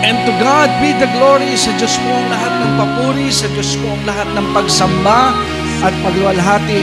And to God be the glory sa Diyos po ang lahat ng papuri, sa Diyos po ang lahat ng pagsamba at pagluwalhati.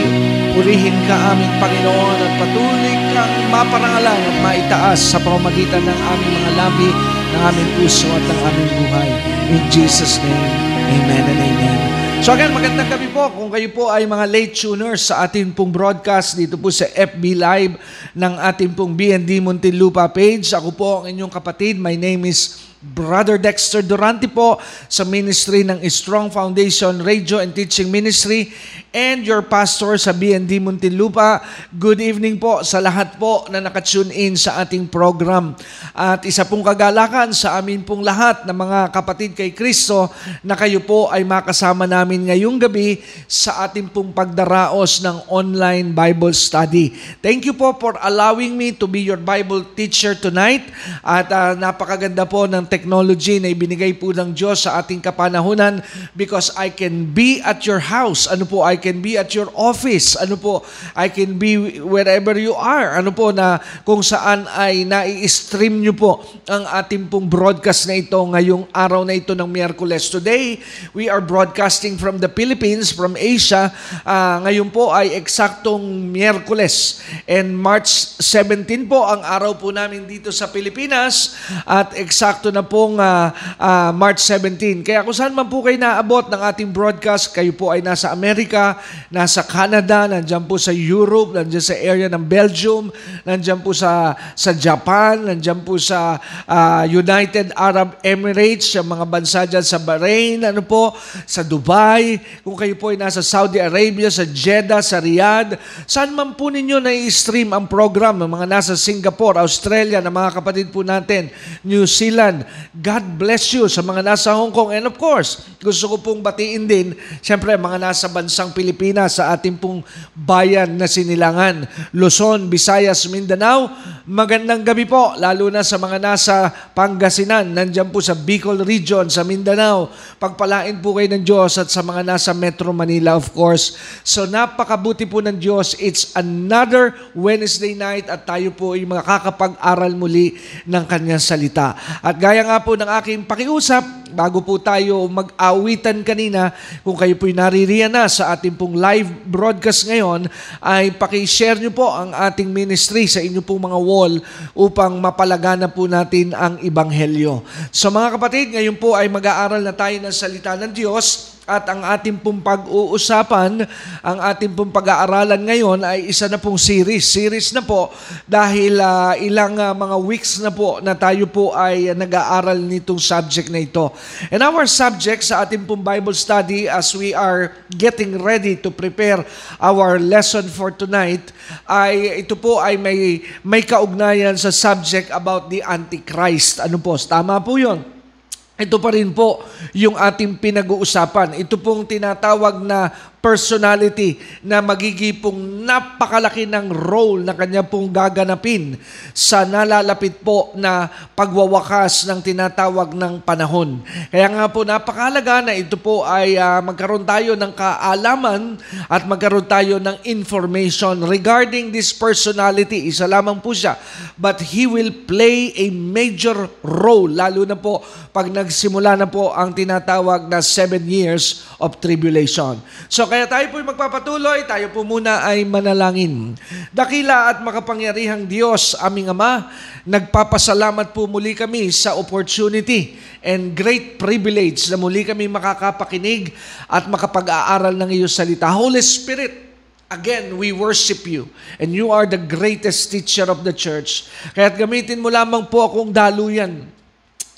Purihin ka aming Panginoon at patuloy kang maparangalan at maitaas sa pamamagitan ng aming mga labi, ng aming puso at ng aming buhay. In Jesus' name, Amen and Amen. So again, magandang gabi po. Kung kayo po ay mga late tuners sa ating pong broadcast dito po sa FB Live ng ating pong BND Muntinlupa page. Ako po ang inyong kapatid. My name is Brother Dexter Durante po sa ministry ng Strong Foundation Radio and Teaching Ministry and your pastor sa BND Muntinlupa. Good evening po sa lahat po na nakatune in sa ating program. At isa pong kagalakan sa amin pong lahat na mga kapatid kay Kristo na kayo po ay makasama namin ngayong gabi sa ating pong pagdaraos ng online Bible study. Thank you po for allowing me to be your Bible teacher tonight. At uh, napakaganda po ng technology na ibinigay po ng Diyos sa ating kapanahunan because I can be at your house. Ano po, I can be at your office. Ano po, I can be wherever you are. Ano po, na kung saan ay nai-stream nyo po ang ating pong broadcast na ito ngayong araw na ito ng Miyerkules. Today, we are broadcasting from the Philippines, from Asia. Uh, ngayon po ay eksaktong Miyerkules. And March 17 po ang araw po namin dito sa Pilipinas at eksakto na pong uh, uh, March 17. Kaya kung saan man po kayo naabot ng ating broadcast, kayo po ay nasa Amerika, nasa Canada, nandiyan po sa Europe, nandiyan sa area ng Belgium, nandiyan po sa sa Japan, nandiyan po sa uh, United Arab Emirates, sa mga bansa dyan sa Bahrain, ano po, sa Dubai, kung kayo po ay nasa Saudi Arabia, sa Jeddah, sa Riyadh, saan man po ninyo na-stream ang program, ng mga nasa Singapore, Australia, na mga kapatid po natin, New Zealand, God bless you sa mga nasa Hong Kong. And of course, gusto ko pong batiin din, siyempre, mga nasa bansang Pilipinas, sa ating pong bayan na sinilangan. Luzon, Visayas, Mindanao, magandang gabi po, lalo na sa mga nasa Pangasinan, nandyan po sa Bicol Region, sa Mindanao. Pagpalain po kayo ng Diyos at sa mga nasa Metro Manila, of course. So napakabuti po ng Diyos. It's another Wednesday night at tayo po ay makakapag-aral muli ng kanyang salita. At gaya nga po ng aking pakiusap, bago po tayo mag-awitan kanina, kung kayo po'y naririyan na sa ating pong live broadcast ngayon, ay pakishare nyo po ang ating ministry sa inyo pong mga wall upang mapalagana po natin ang Ibanghelyo. So mga kapatid, ngayon po ay mag-aaral na tayo ng salita ng Diyos at ang ating pong pag-uusapan, ang ating pong pag-aaralan ngayon ay isa na pong series. Series na po dahil uh, ilang uh, mga weeks na po na tayo po ay uh, nag-aaral nitong subject na ito. And our subject sa ating pong Bible study as we are getting ready to prepare our lesson for tonight ay ito po ay may may kaugnayan sa subject about the Antichrist. Ano po? Tama po 'yon. Ito pa rin po yung ating pinag-uusapan. Ito pong tinatawag na personality na magigipong napakalaki ng role na kanya pong gaganapin sa nalalapit po na pagwawakas ng tinatawag ng panahon. Kaya nga po napakalaga na ito po ay uh, magkaroon tayo ng kaalaman at magkaroon tayo ng information regarding this personality. Isa lamang po siya. But he will play a major role lalo na po pag nagsimula na po ang tinatawag na seven years of tribulation. So kaya tayo po magpapatuloy, tayo po muna ay manalangin. Dakila at makapangyarihang Diyos, aming Ama, nagpapasalamat po muli kami sa opportunity and great privilege na muli kami makakapakinig at makapag-aaral ng iyong salita. Holy Spirit, Again, we worship you. And you are the greatest teacher of the church. Kaya't gamitin mo lamang po akong daluyan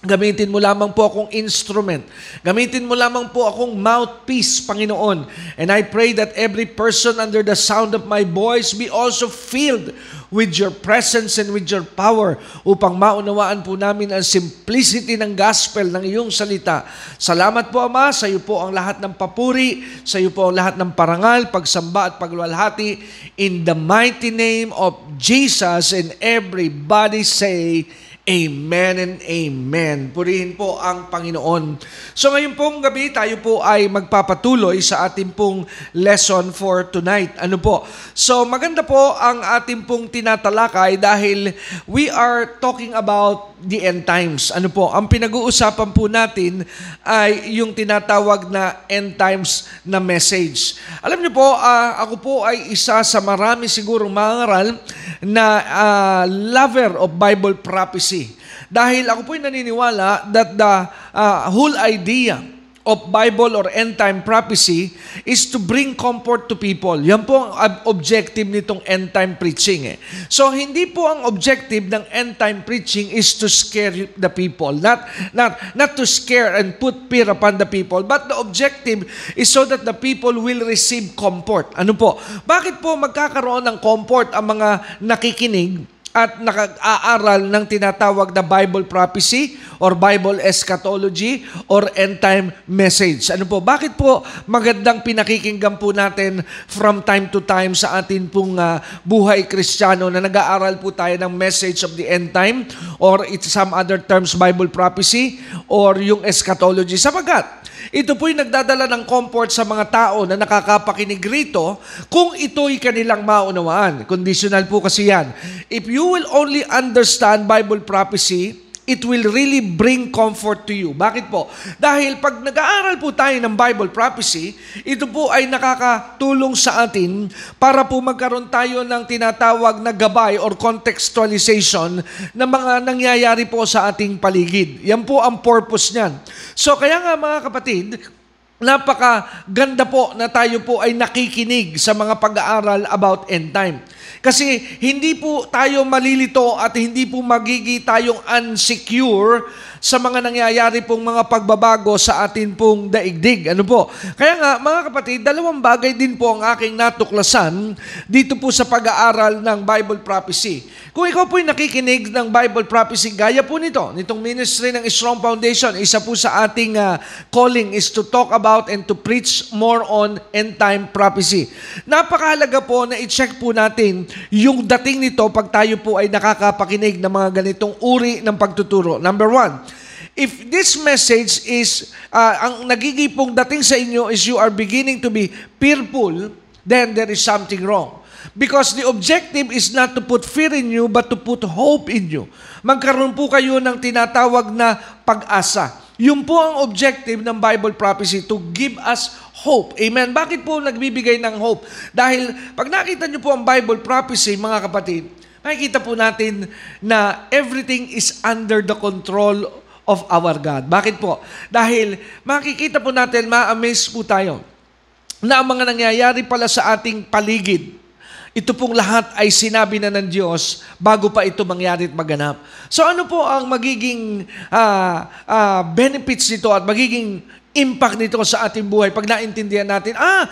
Gamitin mo lamang po akong instrument. Gamitin mo lamang po akong mouthpiece, Panginoon. And I pray that every person under the sound of my voice be also filled with your presence and with your power upang maunawaan po namin ang simplicity ng gospel ng iyong salita. Salamat po, Ama. Sa iyo po ang lahat ng papuri. Sa iyo po ang lahat ng parangal, pagsamba at pagluwalhati. In the mighty name of Jesus and everybody say, Amen and Amen. Purihin po ang Panginoon. So ngayon pong gabi, tayo po ay magpapatuloy sa ating pong lesson for tonight. Ano po? So maganda po ang ating pong tinatalakay dahil we are talking about the end times. Ano po? Ang pinag-uusapan po natin ay yung tinatawag na end times na message. Alam niyo po, uh, ako po ay isa sa marami siguro mangaral na uh, lover of Bible prophecy. Dahil ako po ay naniniwala that the uh, whole idea of Bible or end time prophecy is to bring comfort to people. Yan po ang objective nitong end time preaching. Eh. So hindi po ang objective ng end time preaching is to scare the people. Not, not, not to scare and put fear upon the people. But the objective is so that the people will receive comfort. Ano po? Bakit po magkakaroon ng comfort ang mga nakikinig at nakag-aaral ng tinatawag na Bible prophecy or Bible eschatology or end time message. Ano po? Bakit po magandang pinakikinggan po natin from time to time sa atin pong uh, buhay kristyano na nag-aaral po tayo ng message of the end time or it's some other terms Bible prophecy or yung eschatology. Sapagat, ito po'y nagdadala ng comfort sa mga tao na nakakapakinig rito kung ito'y kanilang maunawaan. Conditional po kasi yan. If you will only understand Bible prophecy, it will really bring comfort to you. Bakit po? Dahil pag nag-aaral po tayo ng Bible prophecy, ito po ay nakakatulong sa atin para po magkaroon tayo ng tinatawag na gabay or contextualization ng mga nangyayari po sa ating paligid. Yan po ang purpose niyan. So kaya nga mga kapatid, napaka ganda po na tayo po ay nakikinig sa mga pag-aaral about end time. Kasi hindi po tayo malilito at hindi po magigi tayong unsecure sa mga nangyayari pong mga pagbabago sa atin pong daigdig. Ano po? Kaya nga, mga kapatid, dalawang bagay din po ang aking natuklasan dito po sa pag-aaral ng Bible prophecy. Kung ikaw po'y nakikinig ng Bible prophecy, gaya po nito, nitong ministry ng Strong Foundation, isa po sa ating uh, calling is to talk about and to preach more on end time prophecy. Napakahalaga po na i-check po natin yung dating nito pag tayo po ay nakakapakinig ng mga ganitong uri ng pagtuturo. Number one, if this message is, uh, ang nagigipong dating sa inyo is you are beginning to be fearful, then there is something wrong. Because the objective is not to put fear in you, but to put hope in you. Magkaroon po kayo ng tinatawag na pag-asa. Yun po ang objective ng Bible prophecy, to give us hope. Amen? Bakit po nagbibigay ng hope? Dahil pag nakita niyo po ang Bible prophecy, mga kapatid, makikita po natin na everything is under the control of our God. Bakit po? Dahil makikita po natin, ma-amaze po tayo na ang mga nangyayari pala sa ating paligid, ito pong lahat ay sinabi na ng Diyos bago pa ito mangyari at maganap. So ano po ang magiging uh, uh, benefits nito at magiging impact nito sa ating buhay pag naintindihan natin, ah,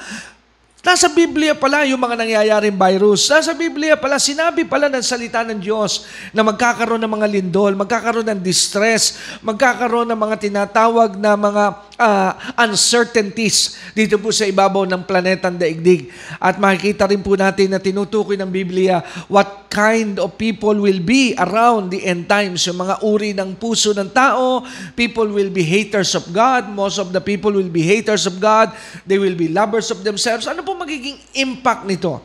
Nasa Biblia pala yung mga nangyayaring virus. Nasa Biblia pala, sinabi pala ng salita ng Diyos na magkakaroon ng mga lindol, magkakaroon ng distress, magkakaroon ng mga tinatawag na mga uh, uncertainties dito po sa ibabaw ng planetang daigdig. At makikita rin po natin na tinutukoy ng Biblia what kind of people will be around the end times. Yung mga uri ng puso ng tao, people will be haters of God. Most of the people will be haters of God. They will be lovers of themselves. Ano po magiging impact nito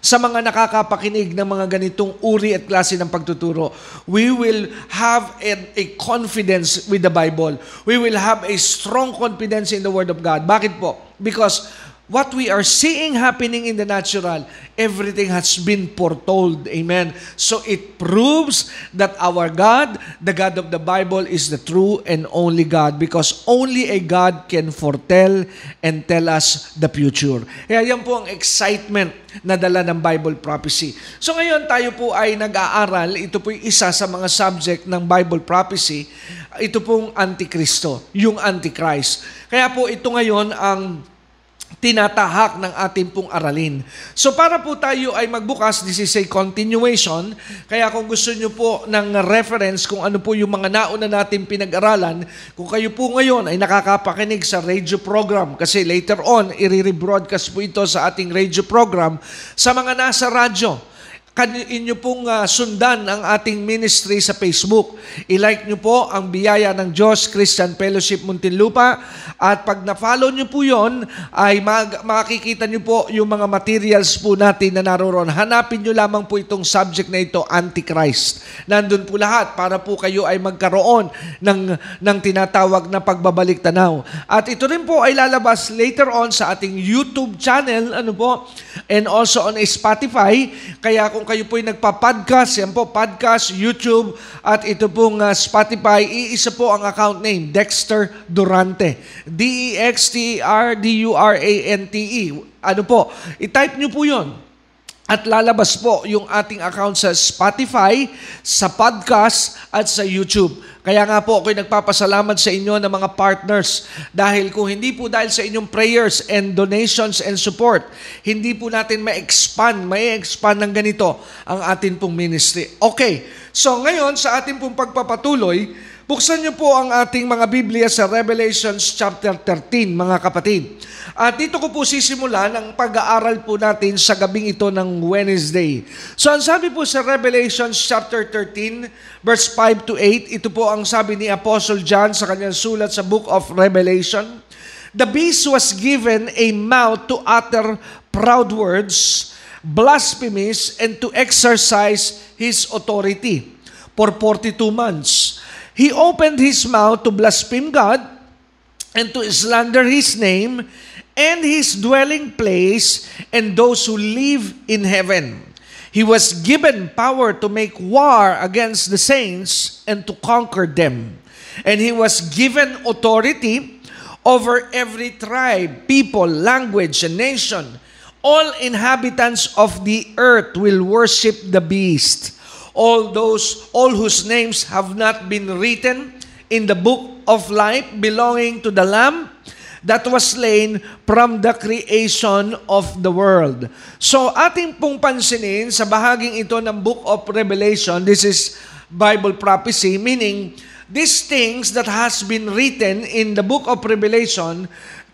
sa mga nakakapakinig ng mga ganitong uri at klase ng pagtuturo? We will have a, a confidence with the Bible. We will have a strong confidence in the Word of God. Bakit po? Because what we are seeing happening in the natural, everything has been foretold. Amen. So it proves that our God, the God of the Bible, is the true and only God because only a God can foretell and tell us the future. Kaya yan po ang excitement na dala ng Bible prophecy. So ngayon tayo po ay nag-aaral, ito po isa sa mga subject ng Bible prophecy, ito pong Antikristo, yung Antichrist. Kaya po ito ngayon ang tinatahak ng ating pong aralin. So para po tayo ay magbukas, this is a continuation, kaya kung gusto nyo po ng reference kung ano po yung mga nauna natin pinag-aralan, kung kayo po ngayon ay nakakapakinig sa radio program, kasi later on, i-rebroadcast po ito sa ating radio program, sa mga nasa radyo, inyo pong uh, sundan ang ating ministry sa Facebook. I-like nyo po ang biyaya ng Diyos Christian Fellowship Muntinlupa at pag na-follow nyo po yon ay mag- makikita nyo po yung mga materials po natin na naroon. Hanapin nyo lamang po itong subject na ito, Antichrist. Nandun po lahat para po kayo ay magkaroon ng, ng tinatawag na pagbabalik tanaw. At ito rin po ay lalabas later on sa ating YouTube channel, ano po, and also on Spotify. Kaya kung kung kayo po ay nagpa-podcast, yan po, podcast, YouTube, at ito pong uh, Spotify, iisa po ang account name, Dexter Durante. D-E-X-T-R-D-U-R-A-N-T-E. Ano po, i-type nyo po yon at lalabas po yung ating account sa Spotify, sa podcast, at sa YouTube. Kaya nga po ako'y nagpapasalamat sa inyo ng mga partners dahil kung hindi po dahil sa inyong prayers and donations and support, hindi po natin ma-expand, may expand ng ganito ang atin pong ministry. Okay, so ngayon sa ating pong pagpapatuloy, Buksan niyo po ang ating mga Biblia sa Revelations chapter 13, mga kapatid. At dito ko po sisimulan ang pag-aaral po natin sa gabing ito ng Wednesday. So ang sabi po sa Revelations chapter 13, verse 5 to 8, ito po ang sabi ni Apostle John sa kanyang sulat sa book of Revelation. The beast was given a mouth to utter proud words, blasphemies, and to exercise his authority for 42 months. He opened his mouth to blaspheme God and to slander his name and his dwelling place and those who live in heaven. He was given power to make war against the saints and to conquer them. And he was given authority over every tribe, people, language, and nation. All inhabitants of the earth will worship the beast all those all whose names have not been written in the book of life belonging to the lamb that was slain from the creation of the world. So ating pong pansinin sa bahaging ito ng book of Revelation, this is Bible prophecy, meaning these things that has been written in the book of Revelation,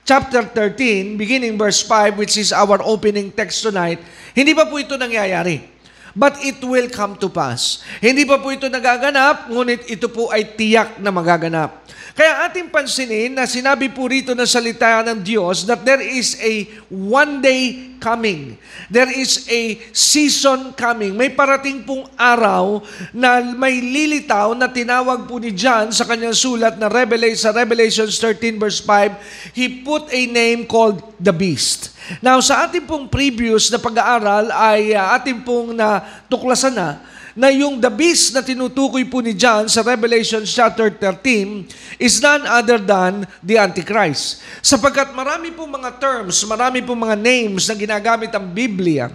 chapter 13, beginning verse 5, which is our opening text tonight, hindi pa po ito nangyayari but it will come to pass. Hindi pa po ito nagaganap, ngunit ito po ay tiyak na magaganap. Kaya ating pansinin na sinabi po rito ng salita ng Diyos that there is a one day coming. There is a season coming. May parating pong araw na may lilitaw na tinawag po ni John sa kanyang sulat na Revelation, sa Revelation 13 verse 5, he put a name called the beast. Now, sa ating pong previous na pag-aaral ay uh, ating pong natuklasan na na yung the beast na tinutukoy po ni John sa Revelation chapter 13 is none other than the Antichrist. Sapagkat marami po mga terms, marami po mga names na ginagamit ang Biblia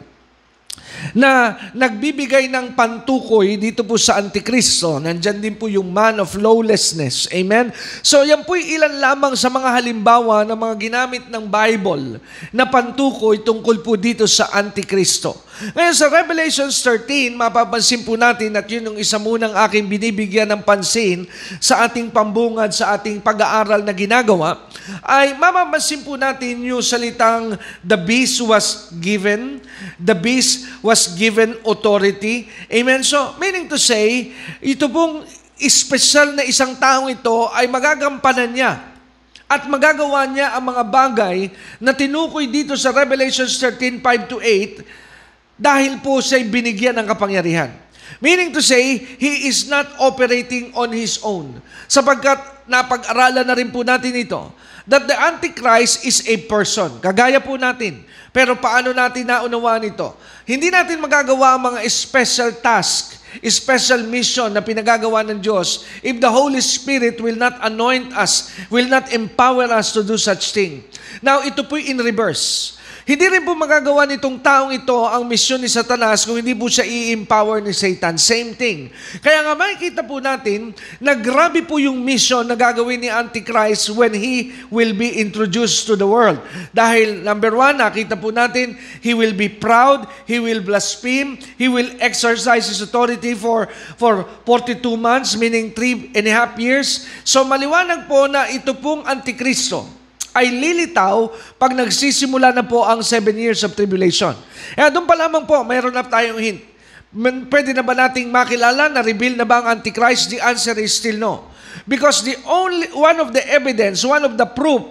na nagbibigay ng pantukoy dito po sa Antikristo. Nandyan din po yung man of lawlessness. Amen? So yan po ilan lamang sa mga halimbawa ng mga ginamit ng Bible na pantukoy tungkol po dito sa Antikristo. Ngayon sa Revelation 13, mapapansin po natin at yun yung isa munang aking binibigyan ng pansin sa ating pambungad, sa ating pag-aaral na ginagawa, ay mapapansin po natin yung salitang the beast was given, the beast was given authority. Amen? So, meaning to say, ito pong special na isang taong ito ay magagampanan niya at magagawa niya ang mga bagay na tinukoy dito sa Revelation 13, 5 to 8 dahil po siya'y binigyan ng kapangyarihan. Meaning to say, he is not operating on his own. Sapagkat napag-aralan na rin po natin ito, that the Antichrist is a person. Kagaya po natin. Pero paano natin naunawaan ito? Hindi natin magagawa ang mga special task, special mission na pinagagawa ng Diyos if the Holy Spirit will not anoint us, will not empower us to do such thing. Now, ito po in reverse. Hindi rin po magagawa nitong taong ito ang misyon ni Satanas kung hindi po siya i-empower ni Satan. Same thing. Kaya nga makikita po natin na grabe po yung mission na gagawin ni Antichrist when he will be introduced to the world. Dahil number one, nakita po natin, he will be proud, he will blaspheme, he will exercise his authority for, for 42 months, meaning 3 and a half years. So maliwanag po na ito pong Antikristo ay lilitaw pag nagsisimula na po ang seven years of tribulation. Kaya doon pa lamang po, mayroon na tayong hint. Pwede na ba nating makilala na reveal na ba ang Antichrist? The answer is still no. Because the only one of the evidence, one of the proof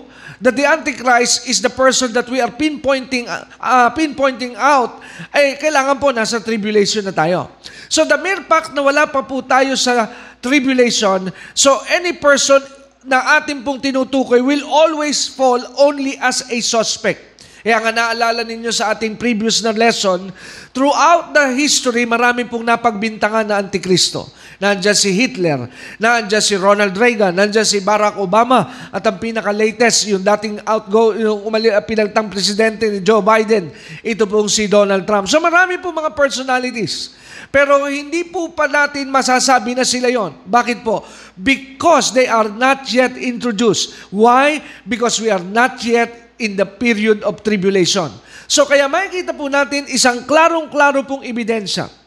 that the Antichrist is the person that we are pinpointing uh, pinpointing out, ay kailangan po nasa tribulation na tayo. So the mere fact na wala pa po tayo sa tribulation, so any person na ating pong tinutukoy will always fall only as a suspect. Kaya nga naalala ninyo sa ating previous na lesson, throughout the history, marami pong napagbintangan na Antikristo. Nandiyan si Hitler, nandiyan si Ronald Reagan, nandiyan si Barack Obama, at ang pinaka-latest, yung dating outgo, yung umali, pinagtang presidente ni Joe Biden, ito pong si Donald Trump. So marami po mga personalities. Pero hindi po pa natin masasabi na sila yon. Bakit po? Because they are not yet introduced. Why? Because we are not yet in the period of tribulation. So kaya makikita po natin isang klarong-klaro pong ebidensya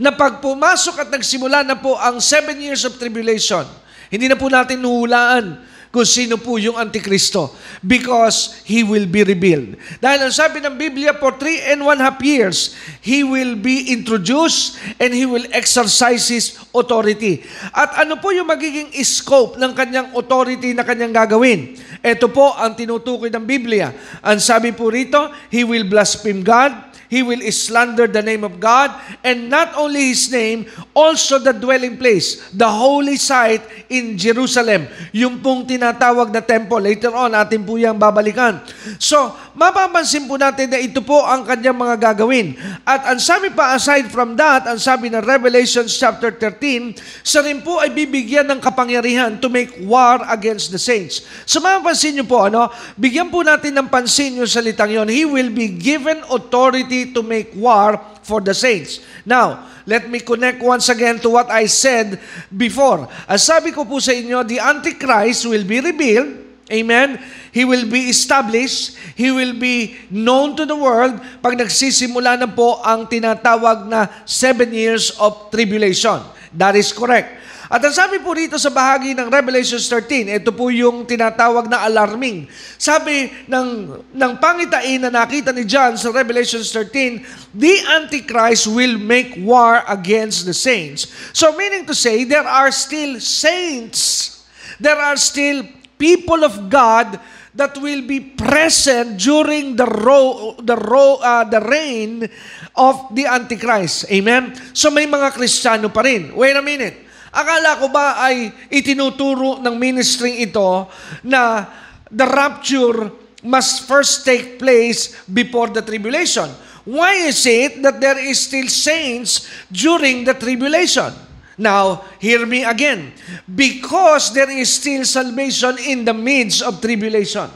na pag pumasok at nagsimula na po ang seven years of tribulation, hindi na po natin hulaan kung sino po yung Antikristo because He will be revealed. Dahil ang sabi ng Biblia, for three and one half years, He will be introduced and He will exercise His authority. At ano po yung magiging scope ng kanyang authority na kanyang gagawin? Ito po ang tinutukoy ng Biblia. Ang sabi po rito, He will blaspheme God, he will slander the name of God, and not only His name, also the dwelling place, the holy site in Jerusalem. Yung pong tinatawag na temple. Later on, atin po yung babalikan. So, mapapansin po natin na ito po ang kanyang mga gagawin. At ang sabi pa, aside from that, ang sabi ng Revelation chapter 13, sa rin po ay bibigyan ng kapangyarihan to make war against the saints. So, mapapansin niyo po, ano, bigyan po natin ng pansin yung salitang yon. He will be given authority to make war for the saints. Now, let me connect once again to what I said before. As sabi ko po sa inyo, the Antichrist will be revealed Amen? He will be established. He will be known to the world pag nagsisimula na po ang tinatawag na seven years of tribulation. That is correct. At ang sabi po rito sa bahagi ng Revelation 13, ito po yung tinatawag na alarming. Sabi ng, ng pangitain na nakita ni John sa Revelation 13, the Antichrist will make war against the saints. So meaning to say, there are still saints. There are still people of God that will be present during the ro- the ro- uh, the reign of the Antichrist. Amen. So may mga Kristiyano pa rin. Wait a minute. Akala ko ba ay itinuturo ng ministry ito na the rapture must first take place before the tribulation. Why is it that there is still saints during the tribulation? Now, hear me again. Because there is still salvation in the midst of tribulation.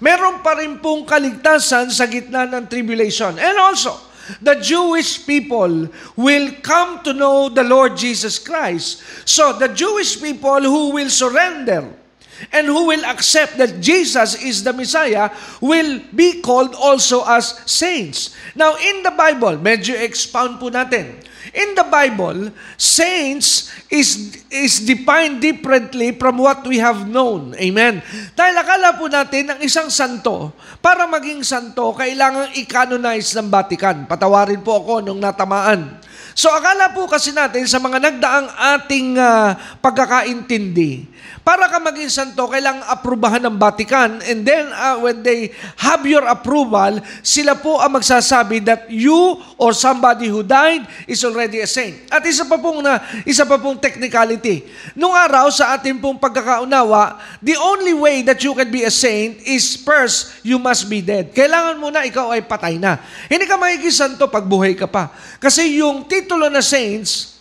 Meron pa rin pong kaligtasan sa gitna ng tribulation. And also, the Jewish people will come to know the Lord Jesus Christ. So the Jewish people who will surrender and who will accept that Jesus is the Messiah will be called also as saints. Now, in the Bible, medyo expound po natin. In the Bible, saints is is defined differently from what we have known. Amen. Dahil akala po natin ang isang santo, para maging santo, kailangan i-canonize ng Vatican. Patawarin po ako nung natamaan. So akala po kasi natin sa mga nagdaang ating uh, pagkakaintindi, para ka maging santo, kailangang aprubahan ng Vatican and then uh, when they have your approval, sila po ang magsasabi that you or somebody who died is already a saint. At isa pa pong, na, isa pa pong technicality. Nung araw sa ating pong pagkakaunawa, the only way that you can be a saint is first, you must be dead. Kailangan muna ikaw ay patay na. Hindi ka magiging santo pag buhay ka pa. Kasi yung titulo na saints,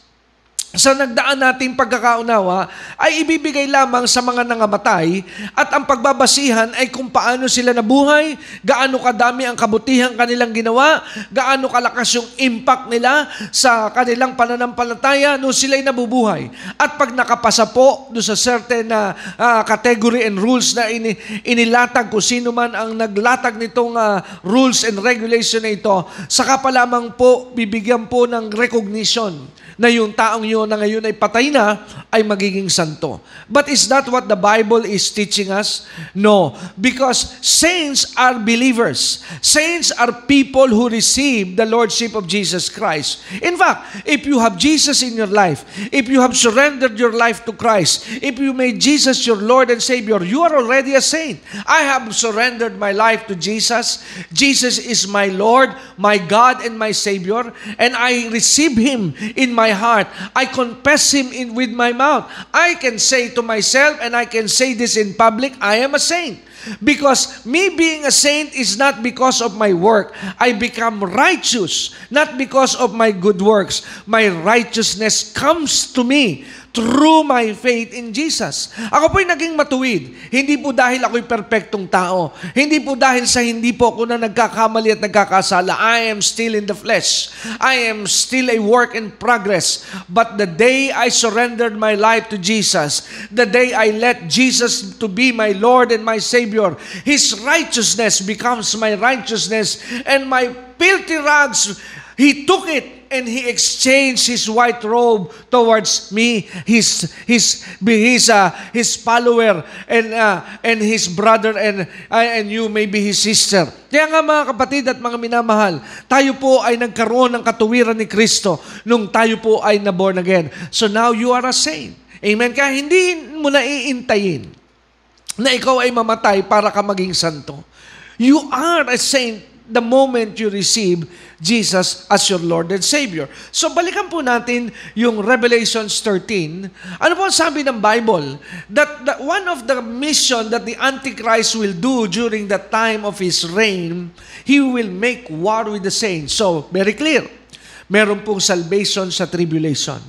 sa nagdaan nating pagkakaunawa ay ibibigay lamang sa mga nangamatay at ang pagbabasihan ay kung paano sila nabuhay, gaano kadami ang kabutihang kanilang ginawa, gaano kalakas yung impact nila sa kanilang pananampalataya nung sila'y nabubuhay. At pag nakapasa po do sa certain na uh, category and rules na ini, inilatag kung sino man ang naglatag nitong uh, rules and regulation na ito, saka pa lamang po bibigyan po ng recognition na yung taong yun na ngayon ay patay na, ay magiging santo. But is that what the Bible is teaching us? No. Because saints are believers. Saints are people who receive the Lordship of Jesus Christ. In fact, if you have Jesus in your life, if you have surrendered your life to Christ, if you made Jesus your Lord and Savior, you are already a saint. I have surrendered my life to Jesus. Jesus is my Lord, my God, and my Savior, and I receive Him in my heart. I confess Him in with my mouth. I can say to myself, and I can say this in public, I am a saint. Because me being a saint is not because of my work. I become righteous, not because of my good works. My righteousness comes to me through my faith in Jesus. Ako po'y naging matuwid. Hindi po dahil ako'y perpektong tao. Hindi po dahil sa hindi po ako na nagkakamali at nagkakasala. I am still in the flesh. I am still a work in progress. But the day I surrendered my life to Jesus, the day I let Jesus to be my Lord and my Savior, His righteousness becomes my righteousness and my filthy rags, He took it and he exchanged his white robe towards me, his his his uh, his follower and uh, and his brother and uh, and you may be his sister. Kaya nga mga kapatid at mga minamahal, tayo po ay nagkaroon ng katuwiran ni Kristo nung tayo po ay na born again. So now you are a saint. Amen. Kaya hindi mo na iintayin na ikaw ay mamatay para ka maging santo. You are a saint the moment you receive Jesus as your Lord and Savior. So balikan po natin yung Revelations 13. Ano po sabi ng Bible? That, that one of the mission that the Antichrist will do during the time of his reign, he will make war with the saints. So, very clear. Meron pong salvation sa tribulation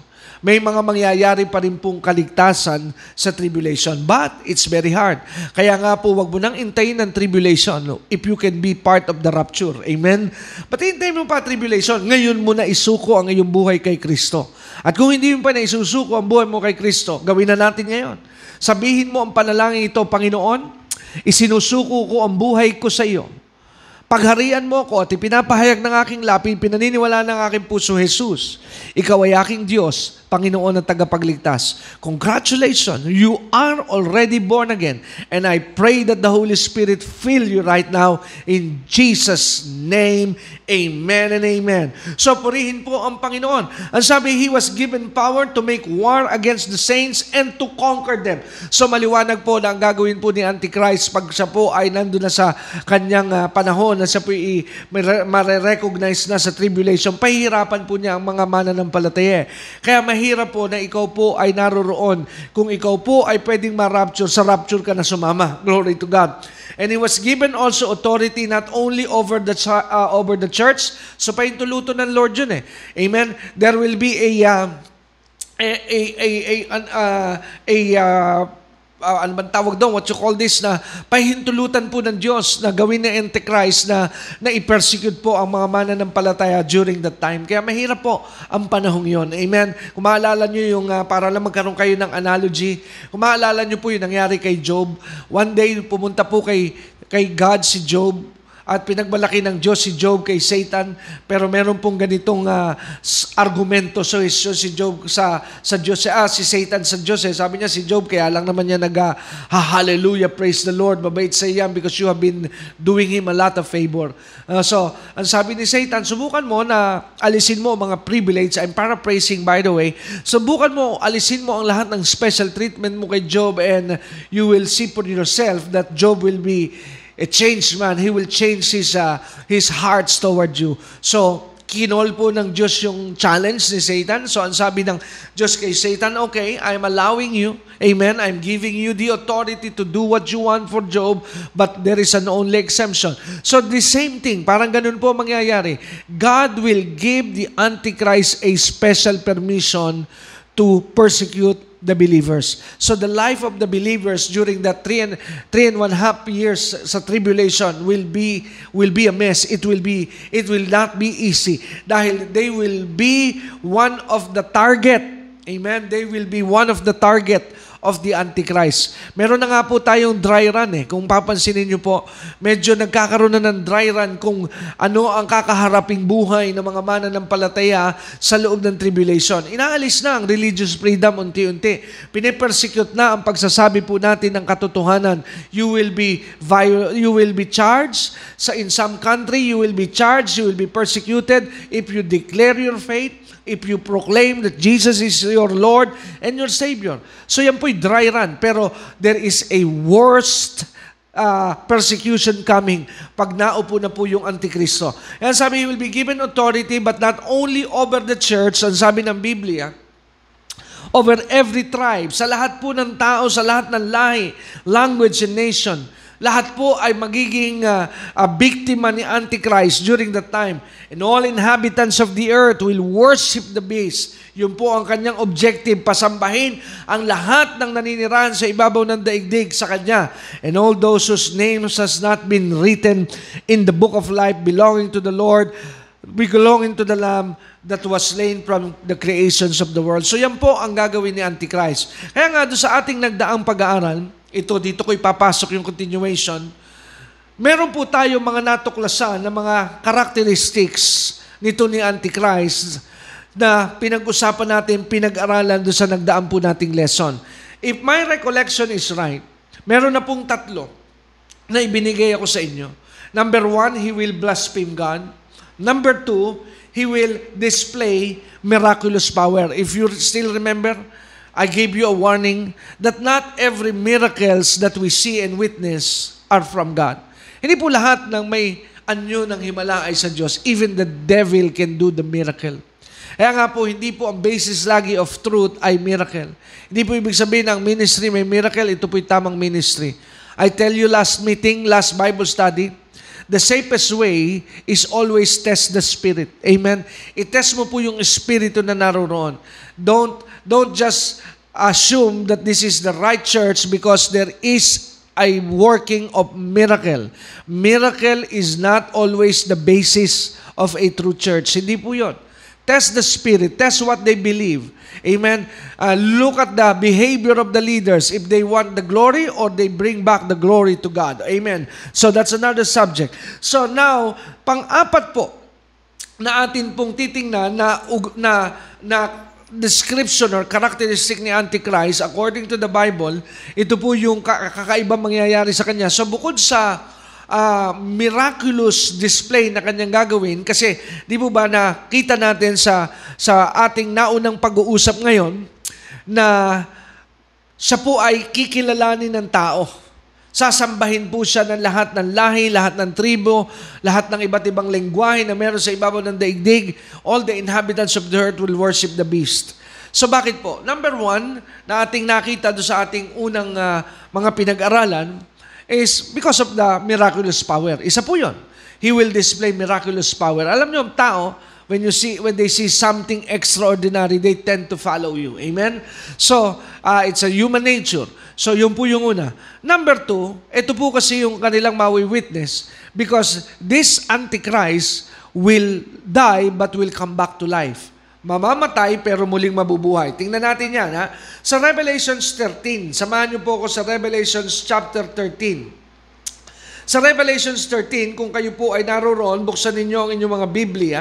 may mga mangyayari pa rin pong kaligtasan sa tribulation. But it's very hard. Kaya nga po, wag mo nang intayin ng tribulation if you can be part of the rapture. Amen? But hintayin mo pa tribulation. Ngayon mo na isuko ang iyong buhay kay Kristo. At kung hindi mo pa na isusuko ang buhay mo kay Kristo, gawin na natin ngayon. Sabihin mo ang panalangin ito, Panginoon, isinusuko ko ang buhay ko sa iyo Pagharian mo ko at ipinapahayag ng aking lapi, pinaniniwala ng aking puso, Jesus, ikaw ay aking Diyos, Panginoon at tagapagligtas. Congratulations, you are already born again. And I pray that the Holy Spirit fill you right now in Jesus' name. Amen and amen. So purihin po ang Panginoon. Ang sabi, He was given power to make war against the saints and to conquer them. So maliwanag po na ang gagawin po ni Antichrist pag siya po ay nandun na sa kanyang uh, panahon na siya po i- mare-recognize na sa tribulation, pahihirapan po niya ang mga mananampalataya. Kaya mahirap po na ikaw po ay naroroon. Kung ikaw po ay pwedeng ma-rapture, sa rapture ka na sumama. Glory to God. And he was given also authority not only over the uh, over the church, so paintuluto ng Lord yun eh. Amen. There will be a uh, a a a a, uh, a uh, uh, ano bang tawag doon, what you call this, na pahintulutan po ng Diyos na gawin ng Antichrist na, na i-persecute po ang mga mananampalataya during that time. Kaya mahirap po ang panahong yon Amen? Kung maalala nyo yung, uh, para lang magkaroon kayo ng analogy, kung maalala nyo po yung nangyari kay Job, one day pumunta po kay, kay God si Job, at pinagmalaki ng Diyos si Job kay Satan. Pero meron pong ganitong uh, argumento so, so si Job sa sa Diyos. Ah, si Satan sa Diyos eh. sabi niya si Job kaya lang naman niya nag uh, hallelujah praise the Lord. Mabait sa iyan because you have been doing him a lot of favor. Uh, so ang sabi ni Satan subukan mo na alisin mo mga privilege. I'm paraphrasing by the way. Subukan mo alisin mo ang lahat ng special treatment mo kay Job and you will see for yourself that Job will be a changed man. He will change his, uh, his hearts toward you. So, kinol po ng Diyos yung challenge ni Satan. So, ang sabi ng Diyos kay Satan, okay, I'm allowing you, amen, I'm giving you the authority to do what you want for Job, but there is an only exemption. So, the same thing, parang ganun po mangyayari. God will give the Antichrist a special permission to persecute the believers. So the life of the believers during that three and three and one half years sa tribulation will be will be a mess. It will be it will not be easy dahil they will be one of the target. Amen. They will be one of the target of the Antichrist. Meron na nga po tayong dry run eh. Kung papansinin niyo po, medyo nagkakaroon na ng dry run kung ano ang kakaharaping buhay ng mga mananampalataya sa loob ng tribulation. Inaalis na ang religious freedom unti-unti. Pinipersecute na ang pagsasabi po natin ng katotohanan. You will be you will be charged sa in some country you will be charged, you will be persecuted if you declare your faith if you proclaim that Jesus is your Lord and your Savior. So yan po'y dry run. Pero there is a worst uh, persecution coming pag naupo na po yung Antikristo. Yan sabi, he will be given authority but not only over the church, ang sabi ng Biblia, over every tribe, sa lahat po ng tao, sa lahat ng lahi, language, and nation lahat po ay magiging uh, uh, biktima ni Antichrist during that time. And all inhabitants of the earth will worship the beast. Yun po ang kanyang objective, pasambahin ang lahat ng naninirahan sa ibabaw ng daigdig sa kanya. And all those whose names has not been written in the book of life belonging to the Lord, belonging to the Lamb that was slain from the creations of the world. So yan po ang gagawin ni Antichrist. Kaya nga doon sa ating nagdaang pag-aaral, ito, dito ko ipapasok yung continuation. Meron po tayo mga natuklasan na mga characteristics nito ni Antichrist na pinag-usapan natin, pinag-aralan doon sa nagdaan po nating lesson. If my recollection is right, meron na pong tatlo na ibinigay ako sa inyo. Number one, he will blaspheme God. Number two, he will display miraculous power. If you still remember, I gave you a warning that not every miracles that we see and witness are from God. Hindi po lahat ng may anyo ng himala ay sa Diyos. Even the devil can do the miracle. Kaya nga po, hindi po ang basis lagi of truth ay miracle. Hindi po ibig sabihin ng ministry may miracle, ito po yung tamang ministry. I tell you last meeting, last Bible study, the safest way is always test the spirit. Amen? I-test mo po yung espiritu na naroon. Don't don't just assume that this is the right church because there is a working of miracle. Miracle is not always the basis of a true church. Hindi po yun. Test the spirit. Test what they believe. Amen. Uh, look at the behavior of the leaders if they want the glory or they bring back the glory to God. Amen. So that's another subject. So now, pang-apat po na atin pong titingnan na na na description or characteristic ni Antichrist, according to the Bible, ito po yung kakaibang mangyayari sa kanya. So bukod sa uh, miraculous display na kanyang gagawin, kasi di po ba nakita natin sa, sa ating naunang pag-uusap ngayon, na siya po ay kikilalanin ng tao. Sasambahin po siya ng lahat ng lahi, lahat ng tribo, lahat ng iba't ibang lengguwahe na meron sa ibabaw ng daigdig. All the inhabitants of the earth will worship the beast. So bakit po? Number one, na ating nakita do sa ating unang uh, mga pinag-aralan is because of the miraculous power. Isa po yon. He will display miraculous power. Alam niyo, ang tao, when you see when they see something extraordinary, they tend to follow you. Amen? So, uh, it's a human nature. So, yun po yung una. Number two, ito po kasi yung kanilang mawi-witness because this Antichrist will die but will come back to life. Mamamatay pero muling mabubuhay. Tingnan natin yan. Ha? Sa Revelations 13, samahan niyo po ako sa Revelations chapter 13. Sa Revelations 13, kung kayo po ay naroon, buksan ninyo ang inyong mga Biblia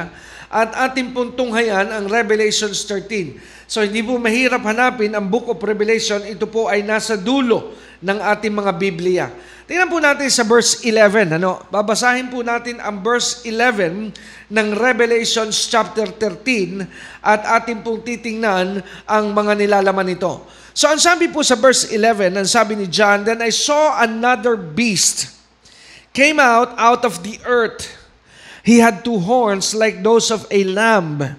at ating pong tunghayan ang Revelations 13. So hindi po mahirap hanapin ang Book of Revelation. Ito po ay nasa dulo ng ating mga Biblia. Tingnan po natin sa verse 11. Ano? Babasahin po natin ang verse 11 ng Revelations chapter 13 at ating pong titingnan ang mga nilalaman nito. So ang sabi po sa verse 11, ang sabi ni John, Then I saw another beast came out out of the earth. He had two horns like those of a lamb,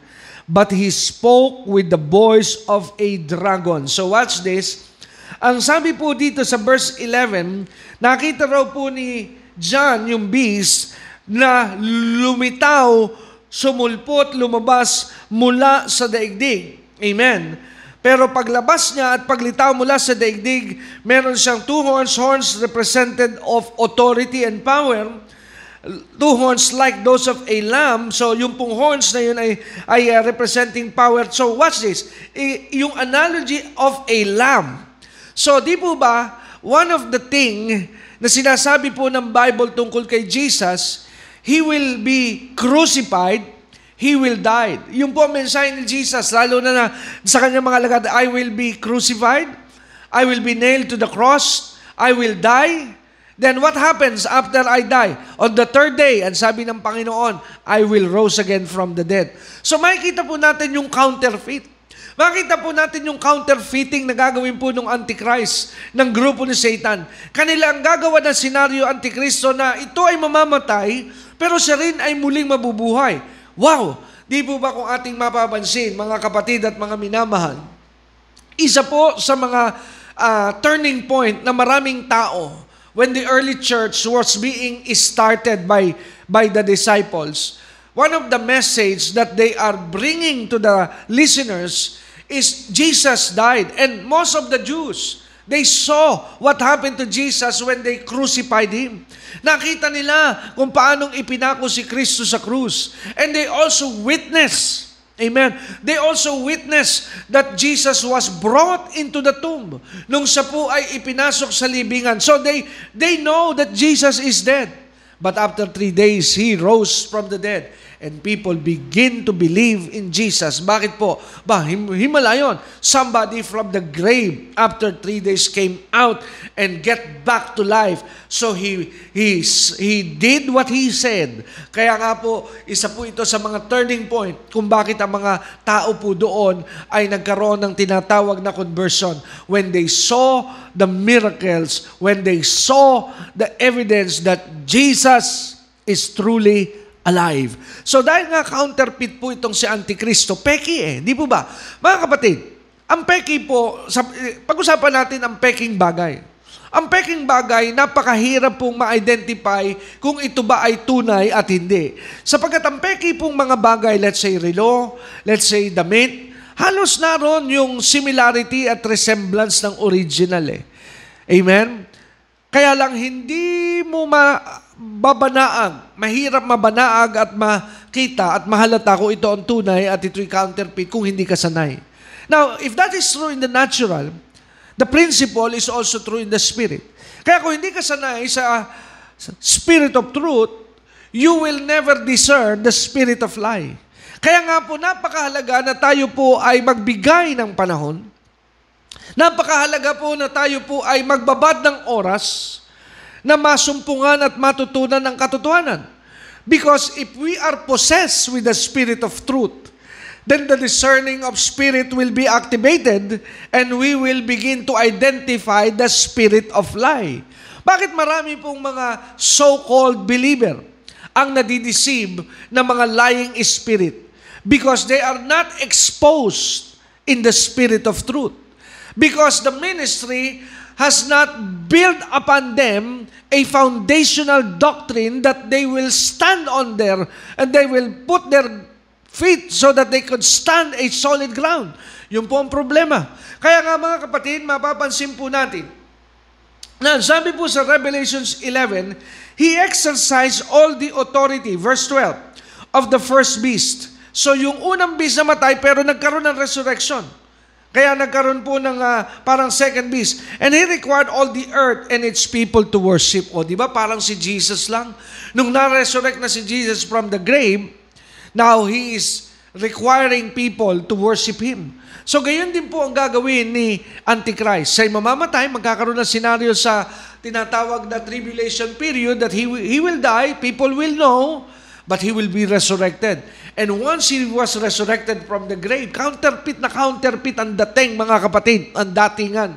but he spoke with the voice of a dragon. So watch this. Ang sabi po dito sa verse 11, nakita raw po ni John yung beast na lumitaw, sumulpot, lumabas mula sa daigdig. Amen. Pero paglabas niya at paglitaw mula sa daigdig, meron siyang two horns, horns represented of authority and power, two horns like those of a lamb. So yung pong horns na yun ay, ay uh, representing power. So watch this. I, yung analogy of a lamb. So di po ba, one of the thing na sinasabi po ng Bible tungkol kay Jesus, He will be crucified, He will die. Yung po ang mensahe ni Jesus, lalo na, na sa kanyang mga lagad, I will be crucified, I will be nailed to the cross, I will die. Then what happens after I die? On the third day, ang sabi ng Panginoon, I will rose again from the dead. So makikita po natin yung counterfeit. Makita po natin yung counterfeiting na gagawin po ng Antichrist, ng grupo ni Satan. Kanila ang gagawa ng senaryo Antikristo na ito ay mamamatay, pero siya rin ay muling mabubuhay. Wow! Di po ba kung ating mapapansin, mga kapatid at mga minamahal, isa po sa mga uh, turning point na maraming tao when the early church was being started by, by the disciples, one of the message that they are bringing to the listeners is Jesus died. And most of the Jews, They saw what happened to Jesus when they crucified Him. Nakita nila kung paanong ipinako si Kristo sa krus. And they also witness Amen. They also witness that Jesus was brought into the tomb nung siya po ay ipinasok sa libingan. So they, they know that Jesus is dead. But after three days, He rose from the dead and people begin to believe in Jesus. Bakit po? Ba, him- himala yun. Somebody from the grave after three days came out and get back to life. So he, he, he did what he said. Kaya nga po, isa po ito sa mga turning point kung bakit ang mga tao po doon ay nagkaroon ng tinatawag na conversion. When they saw the miracles, when they saw the evidence that Jesus is truly alive. So dahil nga counterfeit po itong si Antikristo, peki eh, di po ba? Mga kapatid, ang peki po, eh, pag-usapan natin ang peking bagay. Ang peking bagay, napakahirap pong ma-identify kung ito ba ay tunay at hindi. Sapagkat ang peki pong mga bagay, let's say relo, let's say damit, halos naroon yung similarity at resemblance ng original eh. Amen? Kaya lang hindi mo ma babanaag, mahirap mabanaag at makita at mahalata kung ito ang tunay at ito'y counterfeit kung hindi ka sanay. Now, if that is true in the natural, the principle is also true in the spirit. Kaya kung hindi ka sanay sa, spirit of truth, you will never discern the spirit of lie. Kaya nga po, napakahalaga na tayo po ay magbigay ng panahon. Napakahalaga po na tayo po ay magbabad ng oras na masumpungan at matutunan ng katotohanan. Because if we are possessed with the spirit of truth, then the discerning of spirit will be activated and we will begin to identify the spirit of lie. Bakit marami pong mga so-called believer ang nadideceive ng mga lying spirit? Because they are not exposed in the spirit of truth. Because the ministry has not built upon them a foundational doctrine that they will stand on there and they will put their feet so that they could stand a solid ground. Yun po ang problema. Kaya nga mga kapatid, mapapansin po natin na sabi po sa Revelations 11, He exercised all the authority, verse 12, of the first beast. So yung unang beast na matay pero nagkaroon ng resurrection. Kaya nagkaroon po ng uh, parang second beast. And He required all the earth and its people to worship. O, di ba? Parang si Jesus lang. Nung na-resurrect na si Jesus from the grave, now He is requiring people to worship Him. So, gayon din po ang gagawin ni Antichrist. Siya'y mamamatay, magkakaroon ng senaryo sa tinatawag na tribulation period that he, he will die, people will know, but he will be resurrected. And once he was resurrected from the grave, counterfeit na counterfeit ang dating, mga kapatid, ang datingan.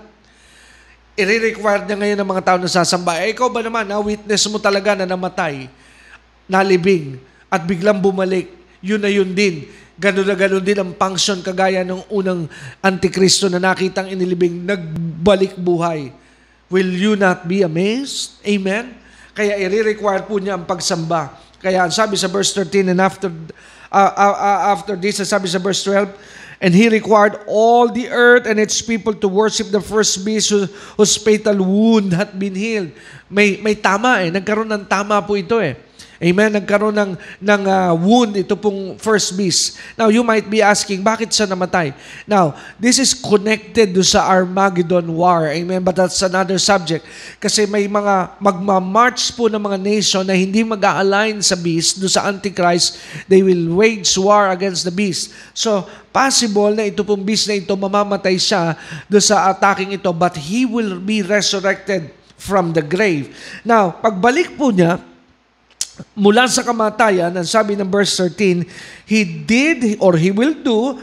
I-require niya ngayon ng mga tao na sasamba. Eh, ikaw ba naman, na-witness mo talaga na namatay, nalibing, at biglang bumalik, yun na yun din. Ganun na ganun din ang function kagaya ng unang antikristo na nakitang inilibing, nagbalik buhay. Will you not be amazed? Amen? Kaya i-require po niya ang pagsamba. Kaya sabi sa verse 13, and after uh, uh, uh, after this, sabi sa verse 12, And he required all the earth and its people to worship the first beast whose fatal wound had been healed. May, may tama eh. Nagkaroon ng tama po ito eh. Amen. Nagkaroon ng, ng uh, wound ito pong first beast. Now, you might be asking, bakit siya namatay? Now, this is connected do sa Armageddon War. Amen. But that's another subject. Kasi may mga magmamarch po ng mga nation na hindi mag-align sa beast do sa Antichrist. They will wage war against the beast. So, possible na ito pong beast na ito, mamamatay siya do sa attacking ito. But he will be resurrected from the grave. Now, pagbalik po niya, mula sa kamatayan, ang sabi ng verse 13, He did or He will do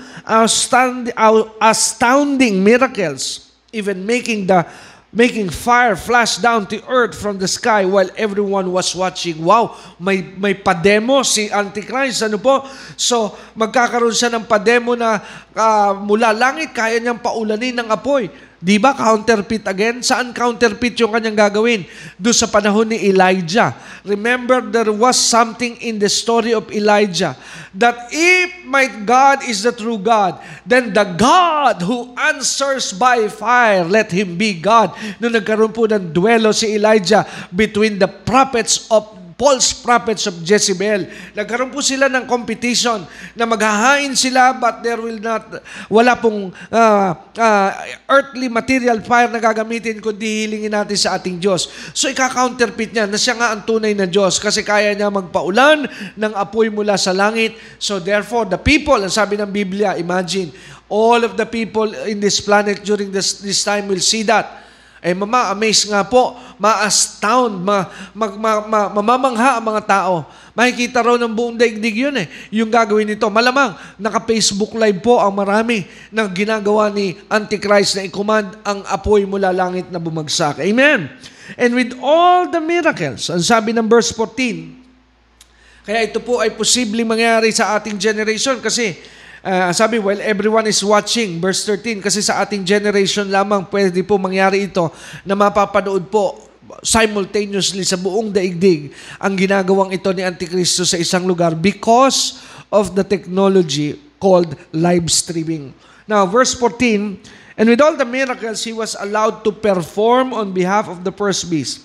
astounding, miracles, even making the making fire flash down to earth from the sky while everyone was watching. Wow, may may pademo si Antichrist. Ano po? So, magkakaroon siya ng pademo na uh, mula langit, kaya niyang paulanin ng apoy. Di ba counterfeit again? Saan counterfeit yung kanyang gagawin? Doon sa panahon ni Elijah. Remember, there was something in the story of Elijah that if my God is the true God, then the God who answers by fire, let him be God. Noong nagkaroon po ng duelo si Elijah between the prophets of false prophets of Jezebel. Nagkaroon po sila ng competition na maghahain sila but there will not, wala pong uh, uh, earthly material fire na gagamitin kundi hilingin natin sa ating Diyos. So ika-counterfeit niya na siya nga ang tunay na Diyos kasi kaya niya magpaulan ng apoy mula sa langit. So therefore, the people, ang sabi ng Biblia, imagine, all of the people in this planet during this, this time will see that eh mama-amaze nga po, ma-astound, ma, mag, ma, ma, mamamangha ang mga tao. Makikita raw ng buong daigdig yun eh, yung gagawin nito. Malamang, naka-Facebook live po ang marami na ginagawa ni Antichrist na i-command ang apoy mula langit na bumagsak. Amen. And with all the miracles, ang sabi ng verse 14, kaya ito po ay posibleng mangyari sa ating generation kasi Uh, sabi, well, everyone is watching. Verse 13, kasi sa ating generation lamang pwede po mangyari ito na mapapanood po simultaneously sa buong daigdig ang ginagawang ito ni Antikristo sa isang lugar because of the technology called live streaming. Now, verse 14, And with all the miracles he was allowed to perform on behalf of the first beast.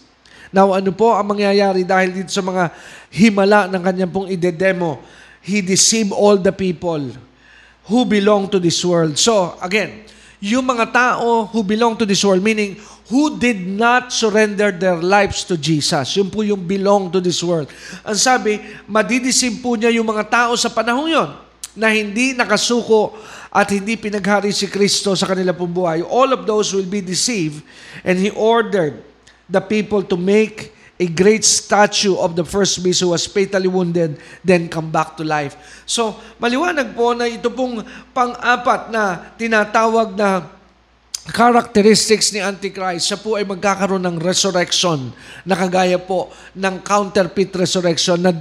Now, ano po ang mangyayari dahil dito sa mga himala ng kanyang pong idedemo? He deceived all the people who belong to this world. So, again, yung mga tao who belong to this world, meaning who did not surrender their lives to Jesus. Yun po yung belong to this world. Ang sabi, madidisim po niya yung mga tao sa panahon yon na hindi nakasuko at hindi pinaghari si Kristo sa kanila pong buhay. All of those will be deceived and He ordered the people to make a great statue of the first beast who was fatally wounded, then come back to life. So, maliwanag po na ito pong pang-apat na tinatawag na characteristics ni Antichrist, siya po ay magkakaroon ng resurrection na kagaya po ng counterfeit resurrection na,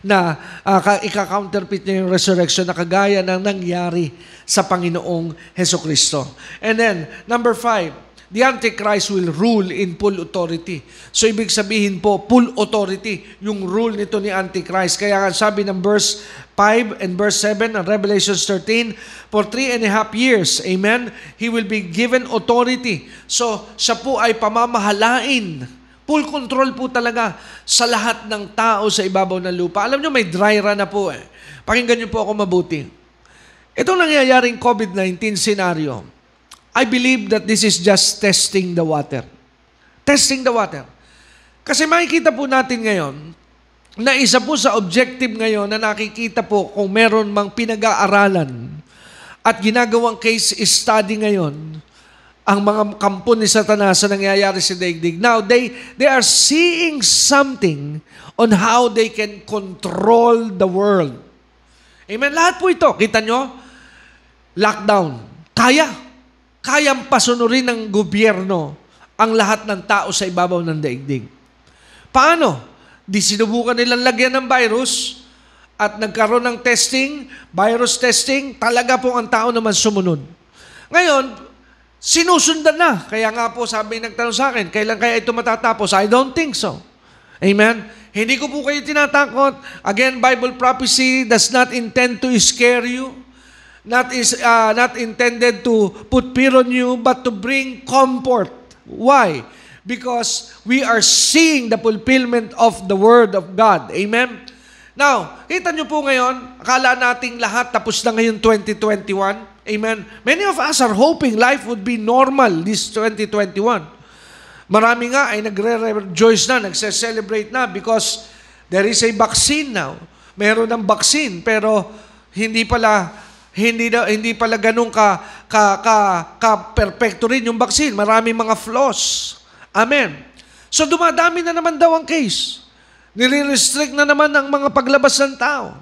na uh, ika-counterfeit niya yung resurrection na kagaya ng nangyari sa Panginoong Heso Kristo. And then, number five, the Antichrist will rule in full authority. So ibig sabihin po, full authority yung rule nito ni Antichrist. Kaya nga sabi ng verse 5 and verse 7 ng Revelation 13, For three and a half years, amen, he will be given authority. So siya po ay pamamahalain. Full control po talaga sa lahat ng tao sa ibabaw ng lupa. Alam nyo, may dry run na po eh. Pakinggan nyo po ako mabuti. Itong nangyayaring COVID-19 scenario, I believe that this is just testing the water. Testing the water. Kasi makikita po natin ngayon na isa po sa objective ngayon na nakikita po kung meron mang pinag-aaralan at ginagawang case study ngayon ang mga kampo ni Satanas sa nangyayari sa daigdig. Now, they, they are seeing something on how they can control the world. Amen? Lahat po ito, kita nyo? Lockdown. Kaya. Kayang pasunurin ng gobyerno ang lahat ng tao sa ibabaw ng daigdig. Paano? Di sinubukan nilang lagyan ng virus at nagkaroon ng testing, virus testing, talaga po ang tao naman sumunod. Ngayon, Sinusundan na. Kaya nga po sabi nagtanong sa akin, kailan kaya ito matatapos? I don't think so. Amen? Hindi ko po kayo tinatakot. Again, Bible prophecy does not intend to scare you. Not is uh, not intended to put fear on you, but to bring comfort. Why? Because we are seeing the fulfillment of the Word of God. Amen? Now, kita nyo po ngayon, akala nating lahat tapos na ngayon 2021. Amen. Many of us are hoping life would be normal this 2021. Marami nga ay nagre-rejoice na, nagse-celebrate na because there is a vaccine now. Meron ng vaccine pero hindi pala hindi na, hindi pala ganun ka ka ka, ka perfecto rin yung vaccine. Marami mga flaws. Amen. So dumadami na naman daw ang case. Nire-restrict na naman ang mga paglabas ng tao.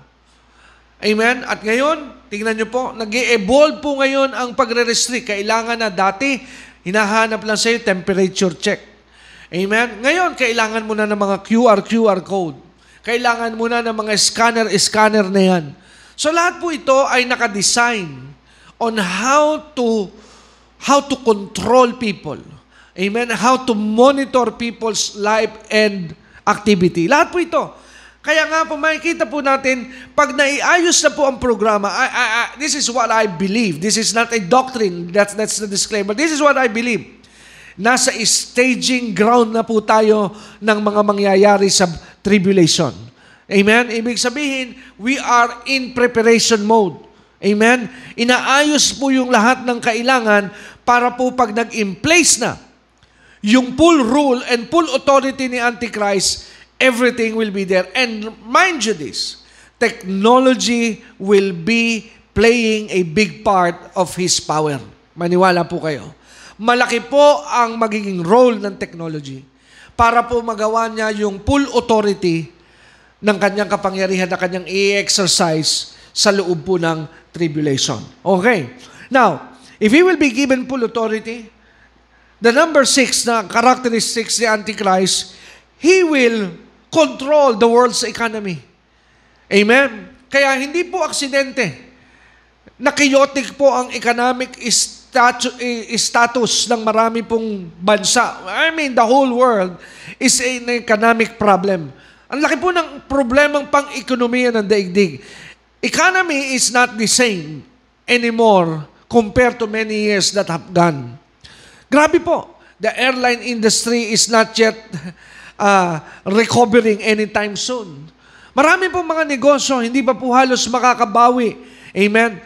Amen? At ngayon, tingnan nyo po, nag evolve po ngayon ang pagre-restrict. Kailangan na dati, hinahanap lang sa'yo temperature check. Amen? Ngayon, kailangan mo na ng mga QR, QR code. Kailangan mo na ng mga scanner, scanner na yan. So lahat po ito ay nakadesign on how to how to control people. Amen? How to monitor people's life and activity. Lahat po ito. Kaya nga po, makikita po natin, pag naiayos na po ang programa, I, I, I, this is what I believe. This is not a doctrine. That's, that's the disclaimer. This is what I believe. Nasa staging ground na po tayo ng mga mangyayari sa tribulation. Amen? Ibig sabihin, we are in preparation mode. Amen? Inaayos po yung lahat ng kailangan para po pag nag-in place na yung full rule and full authority ni Antichrist, everything will be there. And mind you this, technology will be playing a big part of His power. Maniwala po kayo. Malaki po ang magiging role ng technology para po magawa niya yung full authority ng kanyang kapangyarihan na kanyang i-exercise sa loob po ng tribulation. Okay. Now, if he will be given full authority, the number six na characteristics ni Antichrist, he will control the world's economy. Amen? Kaya hindi po aksidente na chaotic po ang economic status ng marami pong bansa. I mean, the whole world is an economic problem. Ang laki po ng problemang pang-ekonomiya ng daigdig. Economy is not the same anymore compared to many years that have gone. Grabe po. The airline industry is not yet uh, recovering anytime soon. Marami pong mga negosyo, hindi pa po halos makakabawi. Amen?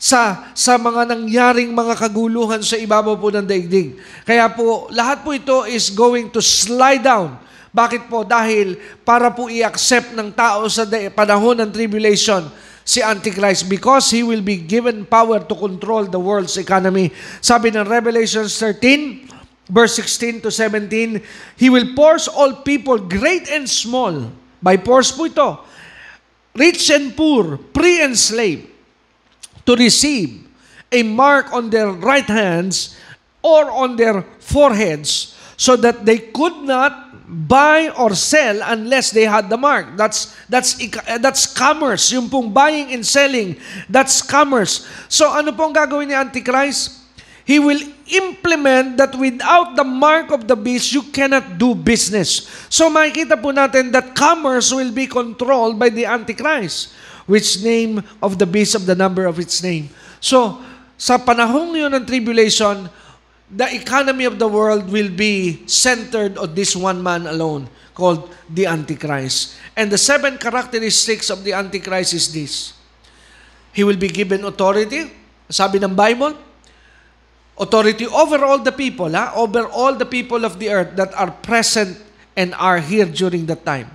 Sa, sa mga nangyaring mga kaguluhan sa ibabaw po ng daigdig. Kaya po, lahat po ito is going to slide down. Bakit po? Dahil para po i-accept ng tao sa panahon ng tribulation, si Antichrist because he will be given power to control the world's economy. Sabi ng Revelation 13, verse 16 to 17, He will force all people, great and small, by force po ito, rich and poor, free and slave, to receive a mark on their right hands or on their foreheads so that they could not buy or sell unless they had the mark. That's that's that's commerce. Yung pong buying and selling, that's commerce. So ano pong gagawin ni Antichrist? He will implement that without the mark of the beast, you cannot do business. So makikita po natin that commerce will be controlled by the Antichrist, which name of the beast of the number of its name. So, sa panahong yun ng tribulation, the economy of the world will be centered on this one man alone, called the Antichrist. And the seven characteristics of the Antichrist is this. He will be given authority. Sabi ng Bible, Authority over all the people, ha? over all the people of the earth that are present and are here during that time.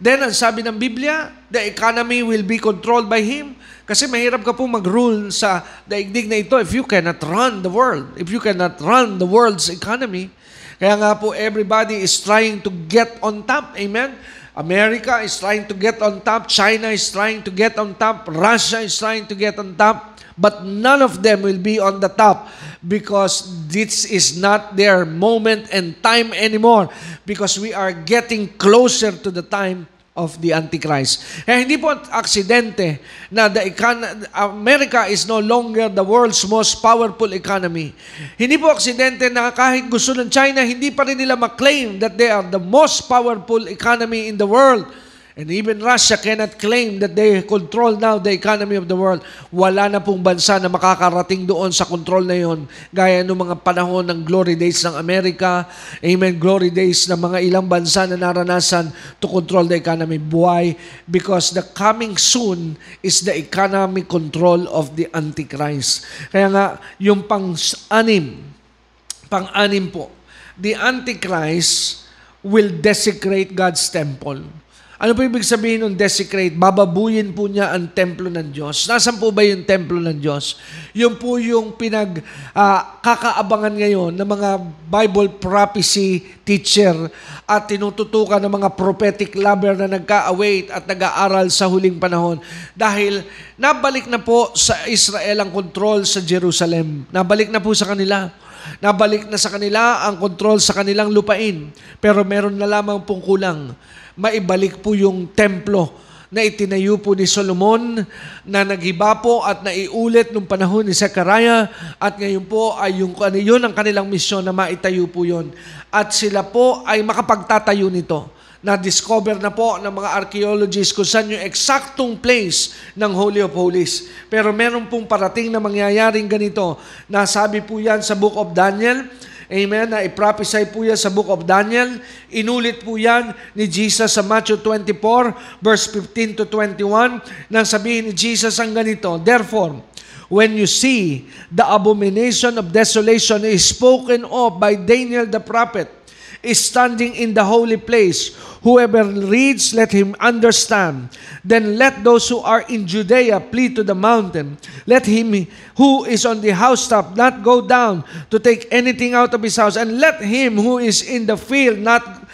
Then, ang sabi ng Biblia, the economy will be controlled by Him. Kasi mahirap ka po mag-rule sa daigdig na ito if you cannot run the world, if you cannot run the world's economy. Kaya nga po, everybody is trying to get on top. Amen? America is trying to get on top. China is trying to get on top. Russia is trying to get on top. But none of them will be on the top because this is not their moment and time anymore because we are getting closer to the time of the Antichrist. Kaya hindi po aksidente na the econ- America is no longer the world's most powerful economy. Hindi po aksidente na kahit gusto ng China, hindi pa rin nila maklaim that they are the most powerful economy in the world. And even Russia cannot claim that they control now the economy of the world. Wala na pong bansa na makakarating doon sa control na yon. Gaya ng mga panahon ng glory days ng Amerika. Amen. Glory days ng mga ilang bansa na naranasan to control the economy. Why? Because the coming soon is the economic control of the Antichrist. Kaya nga, yung pang-anim, pang-anim po, the Antichrist will desecrate God's temple. Ano po ibig sabihin ng desecrate? Bababuyin po niya ang templo ng Diyos. Nasaan po ba yung templo ng Diyos? Yun po yung pinag uh, kakaabangan ngayon ng mga Bible prophecy teacher at tinututukan ng mga prophetic lover na nagka-await at nag-aaral sa huling panahon. Dahil nabalik na po sa Israel ang control sa Jerusalem. Nabalik na po sa kanila. Nabalik na sa kanila ang control sa kanilang lupain. Pero meron na lamang pong kulang maibalik po yung templo na itinayo po ni Solomon na naghiba po at naiulit nung panahon ni Zechariah at ngayon po ay yung, ano, yun ang kanilang misyon na maitayo po yun. At sila po ay makapagtatayo nito. Na-discover na po ng mga archaeologists kung saan yung eksaktong place ng Holy of Holies. Pero meron pong parating na mangyayaring ganito. Nasabi po yan sa Book of Daniel Amen. Na iprophesy po yan sa book of Daniel. Inulit po yan ni Jesus sa Matthew 24, verse 15 to 21, nang sabihin ni Jesus ang ganito, Therefore, when you see the abomination of desolation is spoken of by Daniel the prophet, is standing in the holy place. Whoever reads, let him understand. Then let those who are in Judea flee to the mountain. Let him who is on the housetop not go down to take anything out of his house. And let him who is in the field not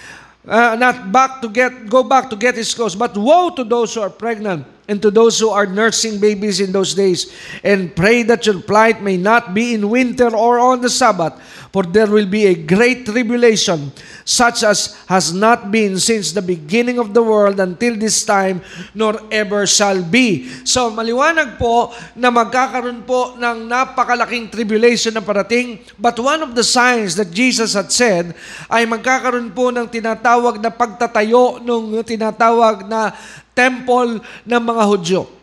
uh, not back to get go back to get his clothes. But woe to those who are pregnant and to those who are nursing babies in those days, and pray that your plight may not be in winter or on the Sabbath, for there will be a great tribulation, such as has not been since the beginning of the world until this time, nor ever shall be. So, maliwanag po na magkakaroon po ng napakalaking tribulation na parating, but one of the signs that Jesus had said ay magkakaroon po ng tinatawag na pagtatayo ng tinatawag na temple ng mga Hudyo.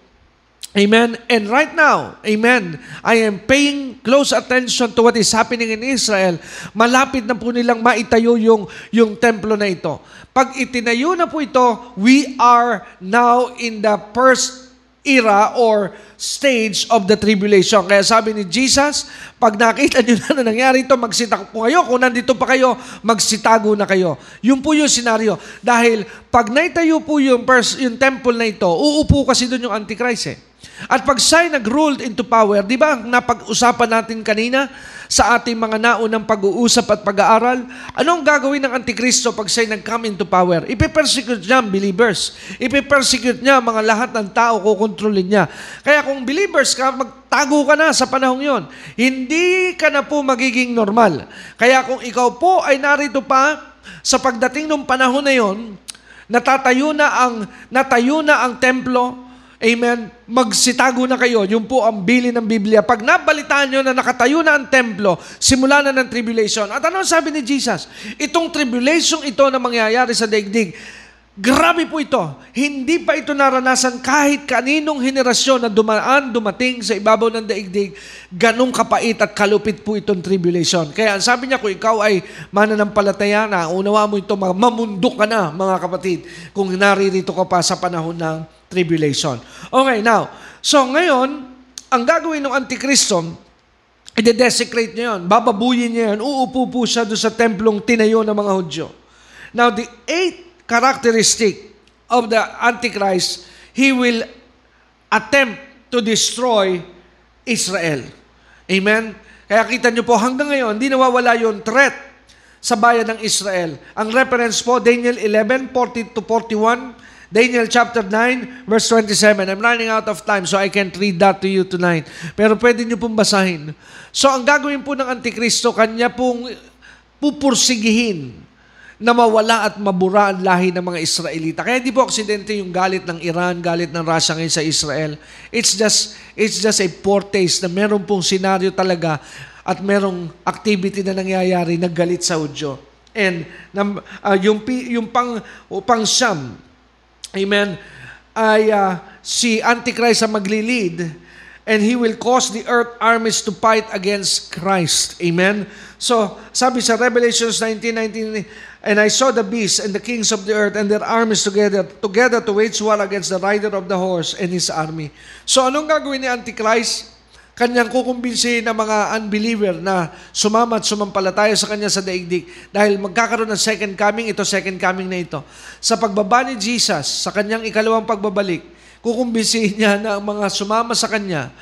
Amen. And right now, amen, I am paying close attention to what is happening in Israel. Malapit na po nilang maitayo yung, yung templo na ito. Pag itinayo na po ito, we are now in the first era or stage of the tribulation. Kaya sabi ni Jesus, pag nakita nyo na na nangyari ito, magsitago po kayo. Kung nandito pa kayo, magsitago na kayo. Yun po yung senaryo. Dahil pag naitayo po yung, pers- yung temple na ito, uupo kasi doon yung Antichrist eh. At pag siya nag-ruled into power, di ba napag-usapan natin kanina sa ating mga naunang pag-uusap at pag-aaral, anong gagawin ng Antikristo pag siya nag-come into power? Ipe-persecute niya ang believers. Ipe-persecute niya mga lahat ng tao, kukontrolin niya. Kaya kung believers ka, magtago ka na sa panahong yon. Hindi ka na po magiging normal. Kaya kung ikaw po ay narito pa sa pagdating ng panahon na yon, natatayo na ang natayo na ang templo, Amen. Magsitago na kayo. Yung po ang bili ng Biblia. Pag nabalitaan nyo na nakatayo na ang templo, simula na ng tribulation. At ano sabi ni Jesus? Itong tribulation ito na mangyayari sa daigdig, grabe po ito. Hindi pa ito naranasan kahit kaninong henerasyon na dumaan, dumating sa ibabaw ng daigdig, ganong kapait at kalupit po itong tribulation. Kaya sabi niya, kung ikaw ay mananampalataya na, unawa mo ito, mamundok ka na, mga kapatid, kung naririto ka pa sa panahon ng tribulation. Okay, now, so ngayon, ang gagawin ng Antikristo i-desecrate niya yun, bababuyin niya yun, uupo po siya doon sa templong tinayo ng mga Hudyo. Now, the eighth characteristic of the Antichrist, he will attempt to destroy Israel. Amen? Kaya kita niyo po, hanggang ngayon, hindi nawawala yung threat sa bayan ng Israel. Ang reference po, Daniel 11, 40 to 41, Daniel chapter 9, verse 27. I'm running out of time so I can't read that to you tonight. Pero pwede niyo pong basahin. So ang gagawin po ng Antikristo, kanya pong pupursigihin na mawala at mabura ang lahi ng mga Israelita. Kaya hindi po aksidente yung galit ng Iran, galit ng Russia ngayon sa Israel. It's just, it's just a foretaste na meron pong senaryo talaga at merong activity na nangyayari na galit sa Udyo. And uh, yung, yung pang, pang siyam, Amen. Ay uh, si Antichrist ang maglilid and he will cause the earth armies to fight against Christ. Amen. So, sabi sa Revelations 19:19, and I saw the beast and the kings of the earth and their armies together together to wage war against the rider of the horse and his army. So, anong gagawin ni Antichrist? Kanyang kukumbinsihin ng mga unbeliever na sumama at sumampalataya sa kanya sa daigdig. Dahil magkakaroon ng second coming, ito second coming na ito. Sa pagbaba ni Jesus, sa kanyang ikalawang pagbabalik, kukumbinsihin niya na ang mga sumama sa kanya,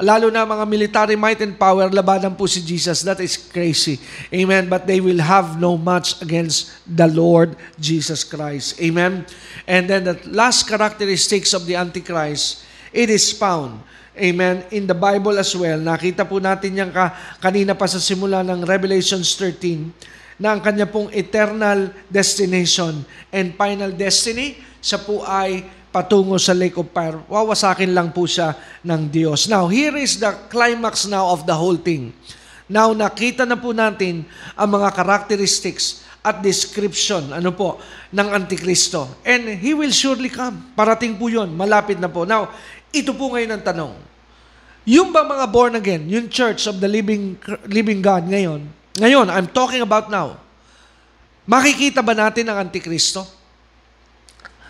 lalo na mga military might and power, labanan po si Jesus. That is crazy. Amen. But they will have no match against the Lord Jesus Christ. Amen. And then the last characteristics of the Antichrist, it is found Amen. In the Bible as well, nakita po natin yan ka, kanina pa sa simula ng Revelations 13, na ang kanya pong eternal destination and final destiny, siya po ay patungo sa lake of fire. Wawasakin lang po siya ng Diyos. Now, here is the climax now of the whole thing. Now, nakita na po natin ang mga characteristics at description, ano po, ng Antikristo. And He will surely come. Parating po yun. Malapit na po. Now, ito po ngayon ang tanong. Yung ba mga born again, yung church of the living, living God ngayon, ngayon, I'm talking about now, makikita ba natin ang Antikristo?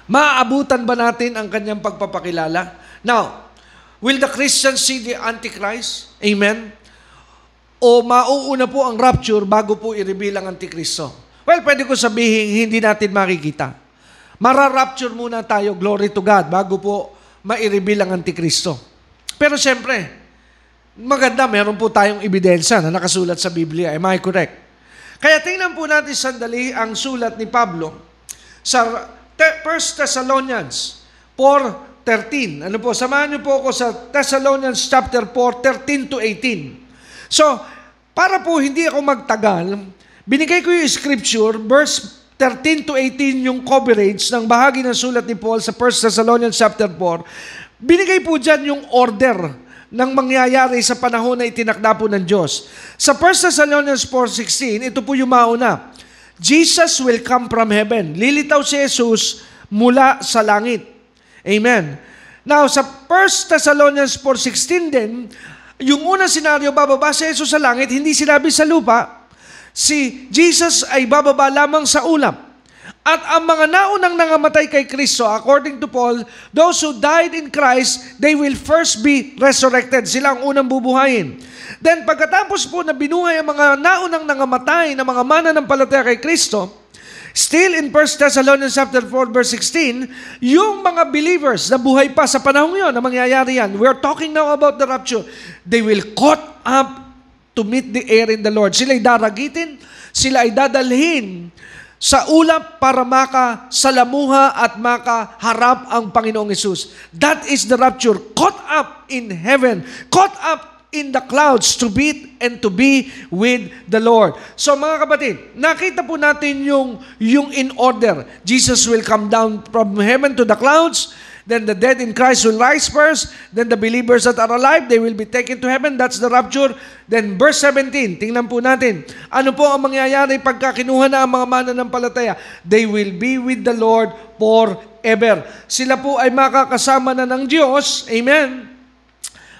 Maaabutan ba natin ang kanyang pagpapakilala? Now, will the Christians see the Antichrist? Amen? O mauuna po ang rapture bago po i-reveal ang Antikristo? Well, pwede ko sabihin, hindi natin makikita. Mara-rapture muna tayo, glory to God, bago po ma-reveal ang Antikristo. Pero siyempre, maganda, meron po tayong ebidensya na nakasulat sa Biblia. Am I correct? Kaya tingnan po natin sandali ang sulat ni Pablo sa 1 Thessalonians 4.13. Ano po, samahan niyo po ako sa Thessalonians chapter 4, 13 to 18. So, para po hindi ako magtagal, binigay ko yung scripture, verse 13 to 18 yung coverage ng bahagi ng sulat ni Paul sa 1 Thessalonians chapter 4. Binigay po dyan yung order ng mangyayari sa panahon na itinakda po ng Diyos. Sa 1 Thessalonians 4.16, ito po yung mauna. Jesus will come from heaven. Lilitaw si Jesus mula sa langit. Amen. Now, sa 1 Thessalonians 4.16 din, yung unang senaryo, bababa si Jesus sa langit, hindi sinabi sa lupa, si Jesus ay bababa lamang sa ulap. At ang mga naunang nangamatay kay Kristo, according to Paul, those who died in Christ, they will first be resurrected. Sila ang unang bubuhayin. Then pagkatapos po na binuhay ang mga naunang nangamatay na mga mananampalataya kay Kristo, still in 1 Thessalonians chapter 4 verse 16, yung mga believers na buhay pa sa panahon yon na mangyayari yan, we're talking now about the rapture, they will caught up to meet the air in the Lord. Sila ay daragitin, sila ay dadalhin sa ulap para makasalamuha at makaharap ang Panginoong Yesus. That is the rapture. Caught up in heaven. Caught up in the clouds to be and to be with the Lord. So mga kapatid, nakita po natin yung, yung in order. Jesus will come down from heaven to the clouds. Then the dead in Christ will rise first. Then the believers that are alive, they will be taken to heaven. That's the rapture. Then verse 17, tingnan po natin. Ano po ang mangyayari pagka kinuha na ang mga mananampalataya? They will be with the Lord forever. Sila po ay makakasama na ng Diyos. Amen.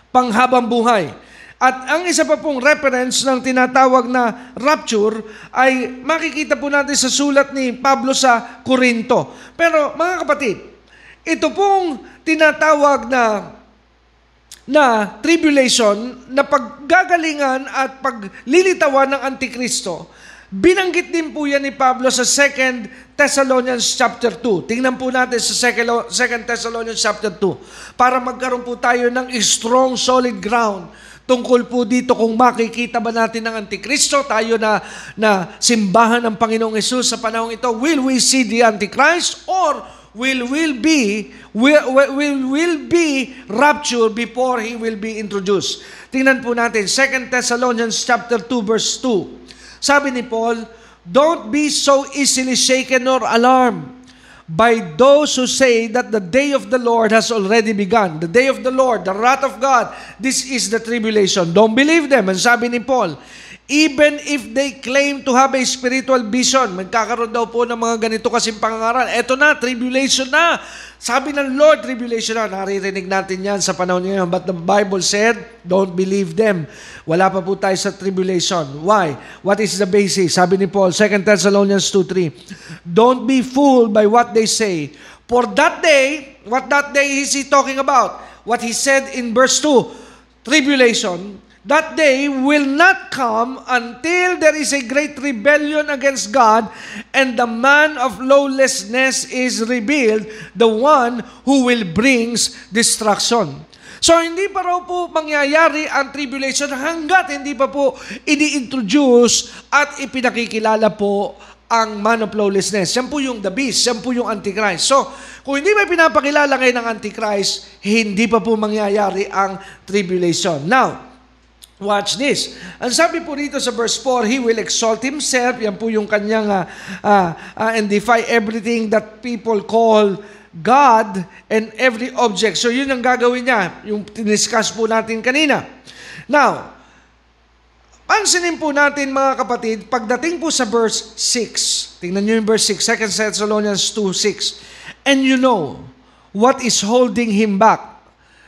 Panghabang buhay. At ang isa pa pong reference ng tinatawag na rapture ay makikita po natin sa sulat ni Pablo sa Korinto. Pero mga kapatid, ito pong tinatawag na na tribulation na paggagalingan at paglilitawan ng Antikristo, binanggit din po yan ni Pablo sa 2 Thessalonians chapter 2. Tingnan po natin sa 2 Thessalonians chapter 2 para magkaroon po tayo ng strong, solid ground tungkol po dito kung makikita ba natin ng Antikristo, tayo na, na simbahan ng Panginoong Yesus sa panahong ito, will we see the Antichrist or will will be will, will will be raptured before he will be introduced. Tingnan po natin 2 Thessalonians chapter 2 verse 2. Sabi ni Paul, don't be so easily shaken or alarmed by those who say that the day of the Lord has already begun. The day of the Lord, the wrath of God, this is the tribulation. Don't believe them. And sabi ni Paul, Even if they claim to have a spiritual vision, magkakaroon daw po ng mga ganito kasing pangangaral. Eto na, tribulation na. Sabi ng Lord, tribulation na. Naririnig natin yan sa panahon ngayon. But the Bible said, don't believe them. Wala pa po tayo sa tribulation. Why? What is the basis? Sabi ni Paul, 2 Thessalonians 2.3 Don't be fooled by what they say. For that day, what that day is he talking about? What he said in verse 2, tribulation, That day will not come until there is a great rebellion against God and the man of lawlessness is revealed, the one who will brings destruction. So hindi pa raw po mangyayari ang tribulation hanggat hindi pa po ini-introduce at ipinakikilala po ang man of lawlessness. Yan po yung the beast, yan po yung Antichrist. So, kung hindi may pinapakilala ngayon ng Antichrist, hindi pa po mangyayari ang tribulation. Now, Watch this. Ang sabi po dito sa verse 4, He will exalt Himself. Yan po yung kanyang uh, uh, uh, and defy everything that people call God and every object. So yun ang gagawin niya, yung tiniscuss po natin kanina. Now, pansinin po natin mga kapatid, pagdating po sa verse 6, tingnan nyo yung verse 6, 2 Thessalonians 2, 6, And you know what is holding him back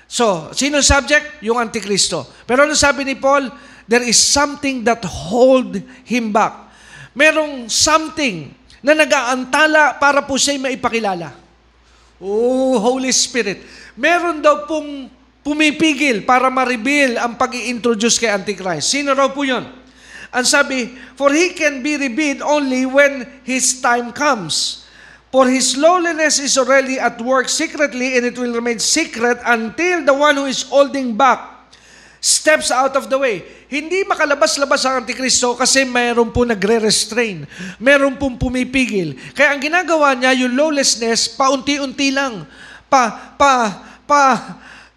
So, sino subject? Yung Antikristo. Pero ano sabi ni Paul? There is something that hold him back. Merong something na nag-aantala para po siya maipakilala. Oh, Holy Spirit. Meron daw pong pumipigil para ma-reveal ang pag introduce kay Antichrist. Sino raw po yun? Ang sabi, for he can be revealed only when his time comes. For his lowliness is already at work secretly, and it will remain secret until the one who is holding back steps out of the way. Hindi makalabas-labas ang Antikristo kasi mayroon po nagre-restrain. Mayroon pong pumipigil. Kaya ang ginagawa niya, yung lawlessness, paunti-unti lang. Pa, pa, pa,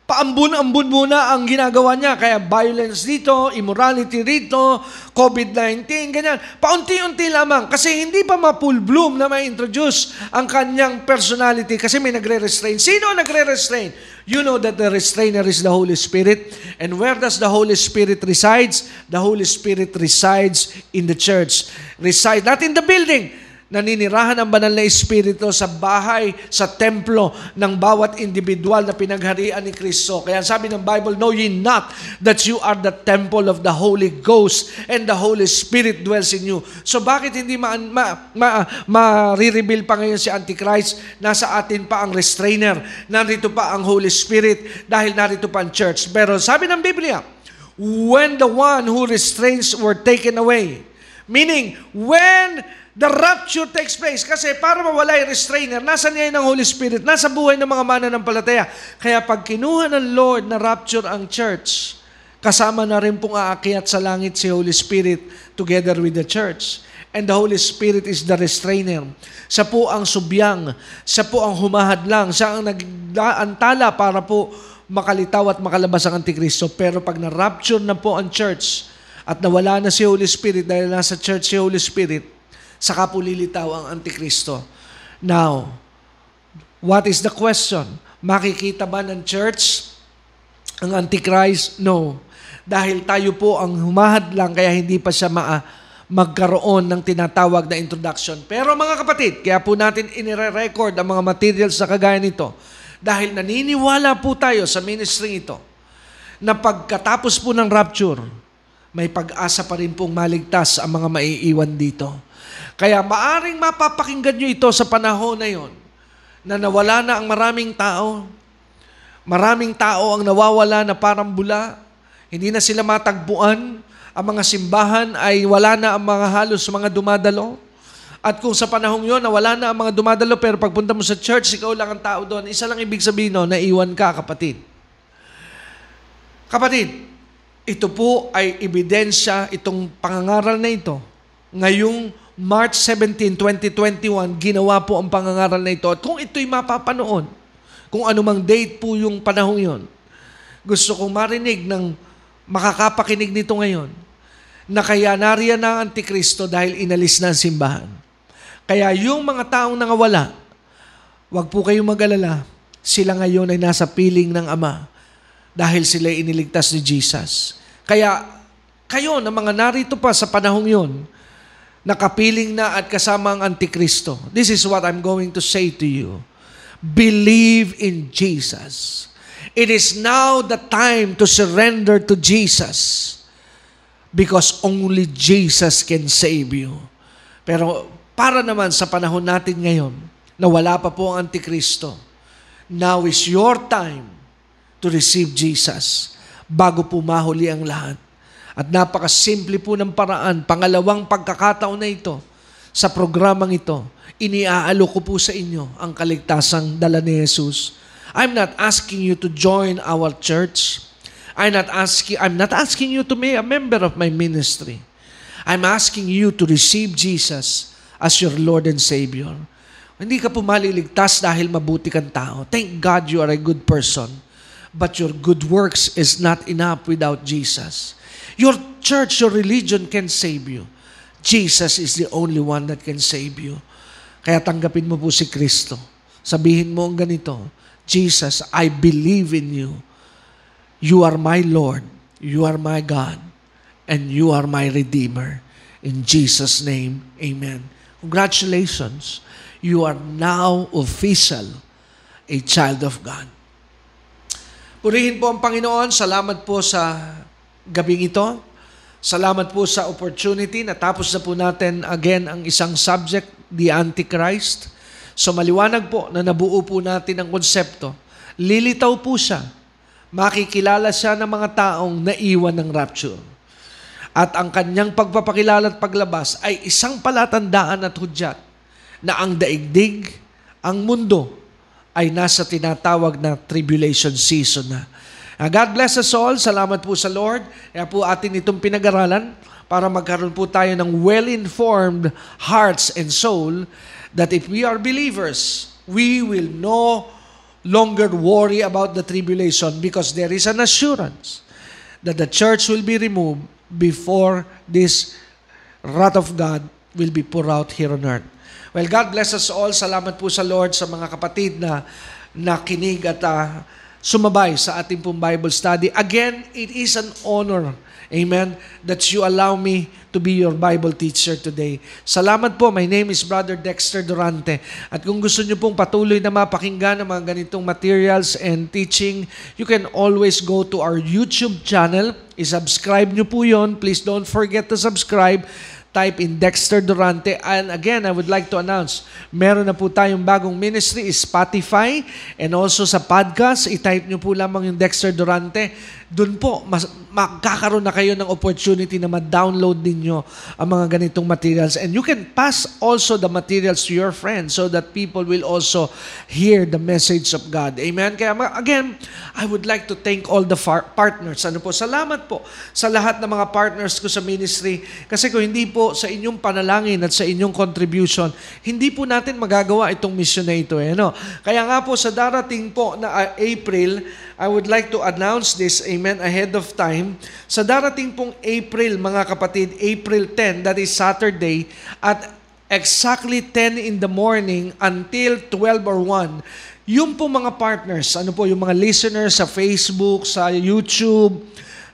paambun-ambun muna ang ginagawa niya. Kaya violence dito, immorality rito, COVID-19, ganyan. Paunti-unti lamang. Kasi hindi pa ma-full bloom na ma-introduce ang kanyang personality kasi may nagre-restrain. Sino nagre-restrain? You know that the restrainer is the Holy Spirit. And where does the Holy Spirit resides? The Holy Spirit resides in the church. Reside, not in the building naninirahan ang banal na Espiritu sa bahay, sa templo ng bawat individual na pinagharian ni Kristo. Kaya sabi ng Bible, Know ye not that you are the temple of the Holy Ghost and the Holy Spirit dwells in you. So bakit hindi ma, ma, ma, ma-reveal pa ngayon si Antichrist? Nasa atin pa ang restrainer. Narito pa ang Holy Spirit dahil narito pa ang church. Pero sabi ng Biblia, when the one who restrains were taken away, meaning when the rapture takes place. Kasi para mawala yung restrainer, nasa niya ng Holy Spirit, nasa buhay ng mga mananampalataya. Kaya pag kinuha ng Lord na rapture ang church, kasama na rin pong aakyat sa langit si Holy Spirit together with the church. And the Holy Spirit is the restrainer. Siya po ang subyang. Siya po ang humahadlang. Siya ang nagantala para po makalitaw at makalabas ang Antikristo. Pero pag na-rapture na po ang church at nawala na si Holy Spirit dahil nasa church si Holy Spirit, saka po lilitaw ang Antikristo. Now, what is the question? Makikita ba ng church ang Antichrist? No. Dahil tayo po ang humahad lang kaya hindi pa siya ma magkaroon ng tinatawag na introduction. Pero mga kapatid, kaya po natin inire-record ang mga materials sa kagaya nito dahil naniniwala po tayo sa ministry ito na pagkatapos po ng rapture, may pag-asa pa rin pong maligtas ang mga maiiwan dito. Kaya maaring mapapakinggan nyo ito sa panahon na yon na nawala na ang maraming tao. Maraming tao ang nawawala na parang bula. Hindi na sila matagpuan. Ang mga simbahan ay wala na ang mga halos mga dumadalo. At kung sa panahong yon na wala na ang mga dumadalo, pero pagpunta mo sa church, ikaw lang ang tao doon, isa lang ibig sabihin no, naiwan ka, kapatid. Kapatid, ito po ay ebidensya, itong pangangaral na ito. Ngayong March 17, 2021, ginawa po ang pangangaral na ito. At kung ito'y mapapanoon, kung anumang date po yung panahong yon. Gusto kong marinig ng makakapakinig nito ngayon na kaya nariyan na ang Antikristo dahil inalis na ang simbahan. Kaya yung mga taong nangawala, wag po kayong mag-alala, sila ngayon ay nasa piling ng Ama dahil sila iniligtas ni Jesus. Kaya kayo na mga narito pa sa panahong yon, nakapiling na at kasama ang Antikristo. This is what I'm going to say to you. Believe in Jesus. It is now the time to surrender to Jesus because only Jesus can save you. Pero para naman sa panahon natin ngayon na wala pa po ang Antikristo, now is your time to receive Jesus bago po mahuli ang lahat. At napakasimple po ng paraan, pangalawang pagkakataon na ito sa programang ito, iniaalo ko po sa inyo ang kaligtasang dala ni Jesus. I'm not asking you to join our church. I'm not asking I'm not asking you to be a member of my ministry. I'm asking you to receive Jesus as your Lord and Savior. Hindi ka po maliligtas dahil mabuti kang tao. Thank God you are a good person. But your good works is not enough without Jesus. Your church, your religion can save you. Jesus is the only one that can save you. Kaya tanggapin mo po si Kristo. Sabihin mo ang ganito, Jesus, I believe in you. You are my Lord. You are my God. And you are my Redeemer. In Jesus' name, Amen. Congratulations. You are now official a child of God. Purihin po ang Panginoon. Salamat po sa gabing ito. Salamat po sa opportunity. Natapos na po natin again ang isang subject, the Antichrist. So maliwanag po na nabuo po natin ang konsepto. Lilitaw po siya. Makikilala siya ng mga taong naiwan ng rapture. At ang kanyang pagpapakilala at paglabas ay isang palatandaan at hudyat na ang daigdig, ang mundo, ay nasa tinatawag na tribulation season na. Uh, God bless us all. Salamat po sa Lord. Kaya po atin itong pinag-aralan para magkaroon po tayo ng well-informed hearts and soul that if we are believers, we will no longer worry about the tribulation because there is an assurance that the church will be removed before this wrath of God will be poured out here on earth. Well, God bless us all. Salamat po sa Lord sa mga kapatid na nakinig at uh, sumabay sa ating pong Bible study. Again, it is an honor, amen, that you allow me to be your Bible teacher today. Salamat po. My name is Brother Dexter Durante. At kung gusto niyo pong patuloy na mapakinggan ng mga ganitong materials and teaching, you can always go to our YouTube channel. I-subscribe niyo po yon. Please don't forget to subscribe type in Dexter Durante. And again, I would like to announce, meron na po tayong bagong ministry, Spotify, and also sa podcast, i-type nyo po lamang yung Dexter Durante. Doon po, mas, magkakaroon na kayo ng opportunity na ma-download ninyo ang mga ganitong materials. And you can pass also the materials to your friends so that people will also hear the message of God. Amen? Kaya again, I would like to thank all the partners. Ano po? Salamat po sa lahat ng mga partners ko sa ministry. Kasi kung hindi po sa inyong panalangin at sa inyong contribution, hindi po natin magagawa itong mission na ito. Eh, no? Kaya nga po sa darating po na uh, April, I would like to announce this, amen, ahead of time. Sa darating pong April, mga kapatid, April 10, that is Saturday, at exactly 10 in the morning until 12 or 1, yung po mga partners, ano po, yung mga listeners sa Facebook, sa YouTube,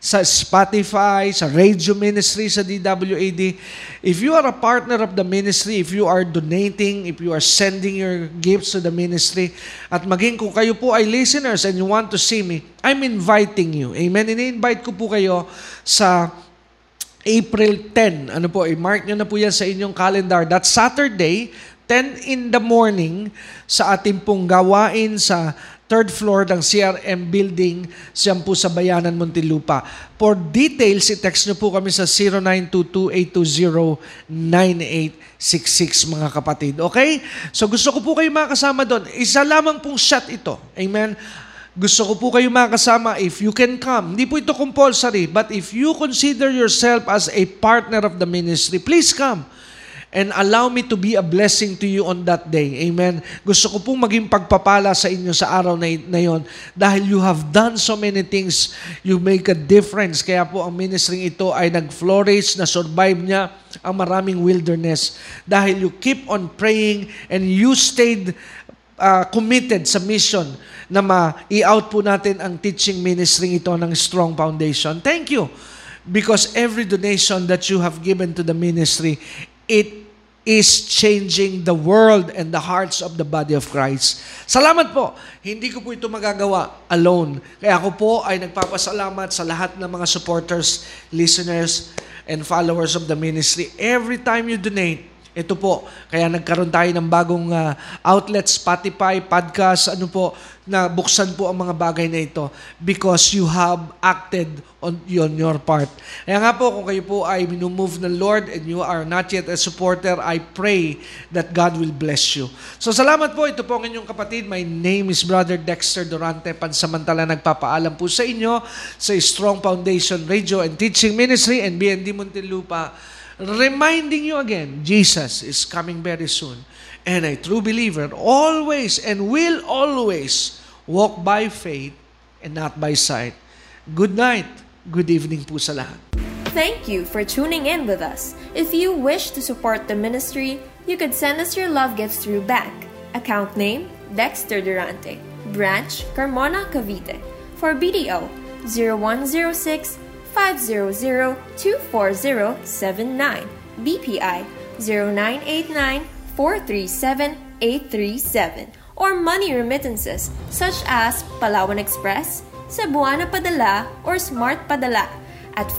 sa Spotify, sa radio ministry, sa DWAD. If you are a partner of the ministry, if you are donating, if you are sending your gifts to the ministry, at maging kung kayo po ay listeners and you want to see me, I'm inviting you. Amen? Ini-invite ko po kayo sa April 10. Ano po, i-mark nyo na po yan sa inyong calendar. That Saturday, 10 in the morning sa ating pong gawain sa third floor ng CRM building siyang po sa Bayanan, Muntinlupa. For details, i-text nyo po kami sa 0922-820-9866 mga kapatid. Okay? So gusto ko po kayo makasama doon. Isa lamang pong shot ito. Amen? Gusto ko po kayo makasama if you can come. Hindi po ito compulsory, but if you consider yourself as a partner of the ministry, please come and allow me to be a blessing to you on that day. Amen. Gusto ko pong maging pagpapala sa inyo sa araw na, na yon dahil you have done so many things. You make a difference. Kaya po ang ministry ito ay nag-flourish, na survive niya ang maraming wilderness dahil you keep on praying and you stayed uh, committed sa mission na ma-i-out po natin ang teaching ministry ito ng Strong Foundation. Thank you because every donation that you have given to the ministry, it is changing the world and the hearts of the body of Christ. Salamat po. Hindi ko po ito magagawa alone. Kaya ako po ay nagpapasalamat sa lahat ng mga supporters, listeners, and followers of the ministry. Every time you donate, ito po, kaya nagkaroon tayo ng bagong uh, outlet, Spotify, podcast, ano po, na buksan po ang mga bagay na ito because you have acted on, on your part. Kaya nga po, kung kayo po ay minumove ng Lord and you are not yet a supporter, I pray that God will bless you. So salamat po, ito po ang inyong kapatid. My name is Brother Dexter Durante. Pansamantala nagpapaalam po sa inyo sa Strong Foundation Radio and Teaching Ministry and BND Muntinlupa reminding you again, Jesus is coming very soon. And a true believer always and will always walk by faith and not by sight. Good night. Good evening po sa lahat. Thank you for tuning in with us. If you wish to support the ministry, you could send us your love gifts through bank. Account name, Dexter Durante. Branch, Carmona, Cavite. For BDO, 0106 500-24079, BPI 0989-437-837, or money remittances such as Palawan Express, Cebuana Padala, or Smart Padala at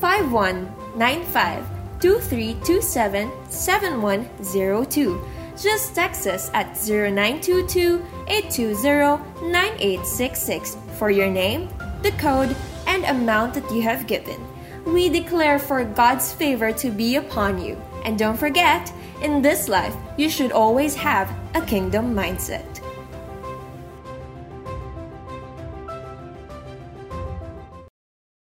5577-5195 2327-7102. Just text us at 0922-820-9866 for your name, the code, and amount that you have given. We declare for God's favor to be upon you. And don't forget, in this life, you should always have a kingdom mindset.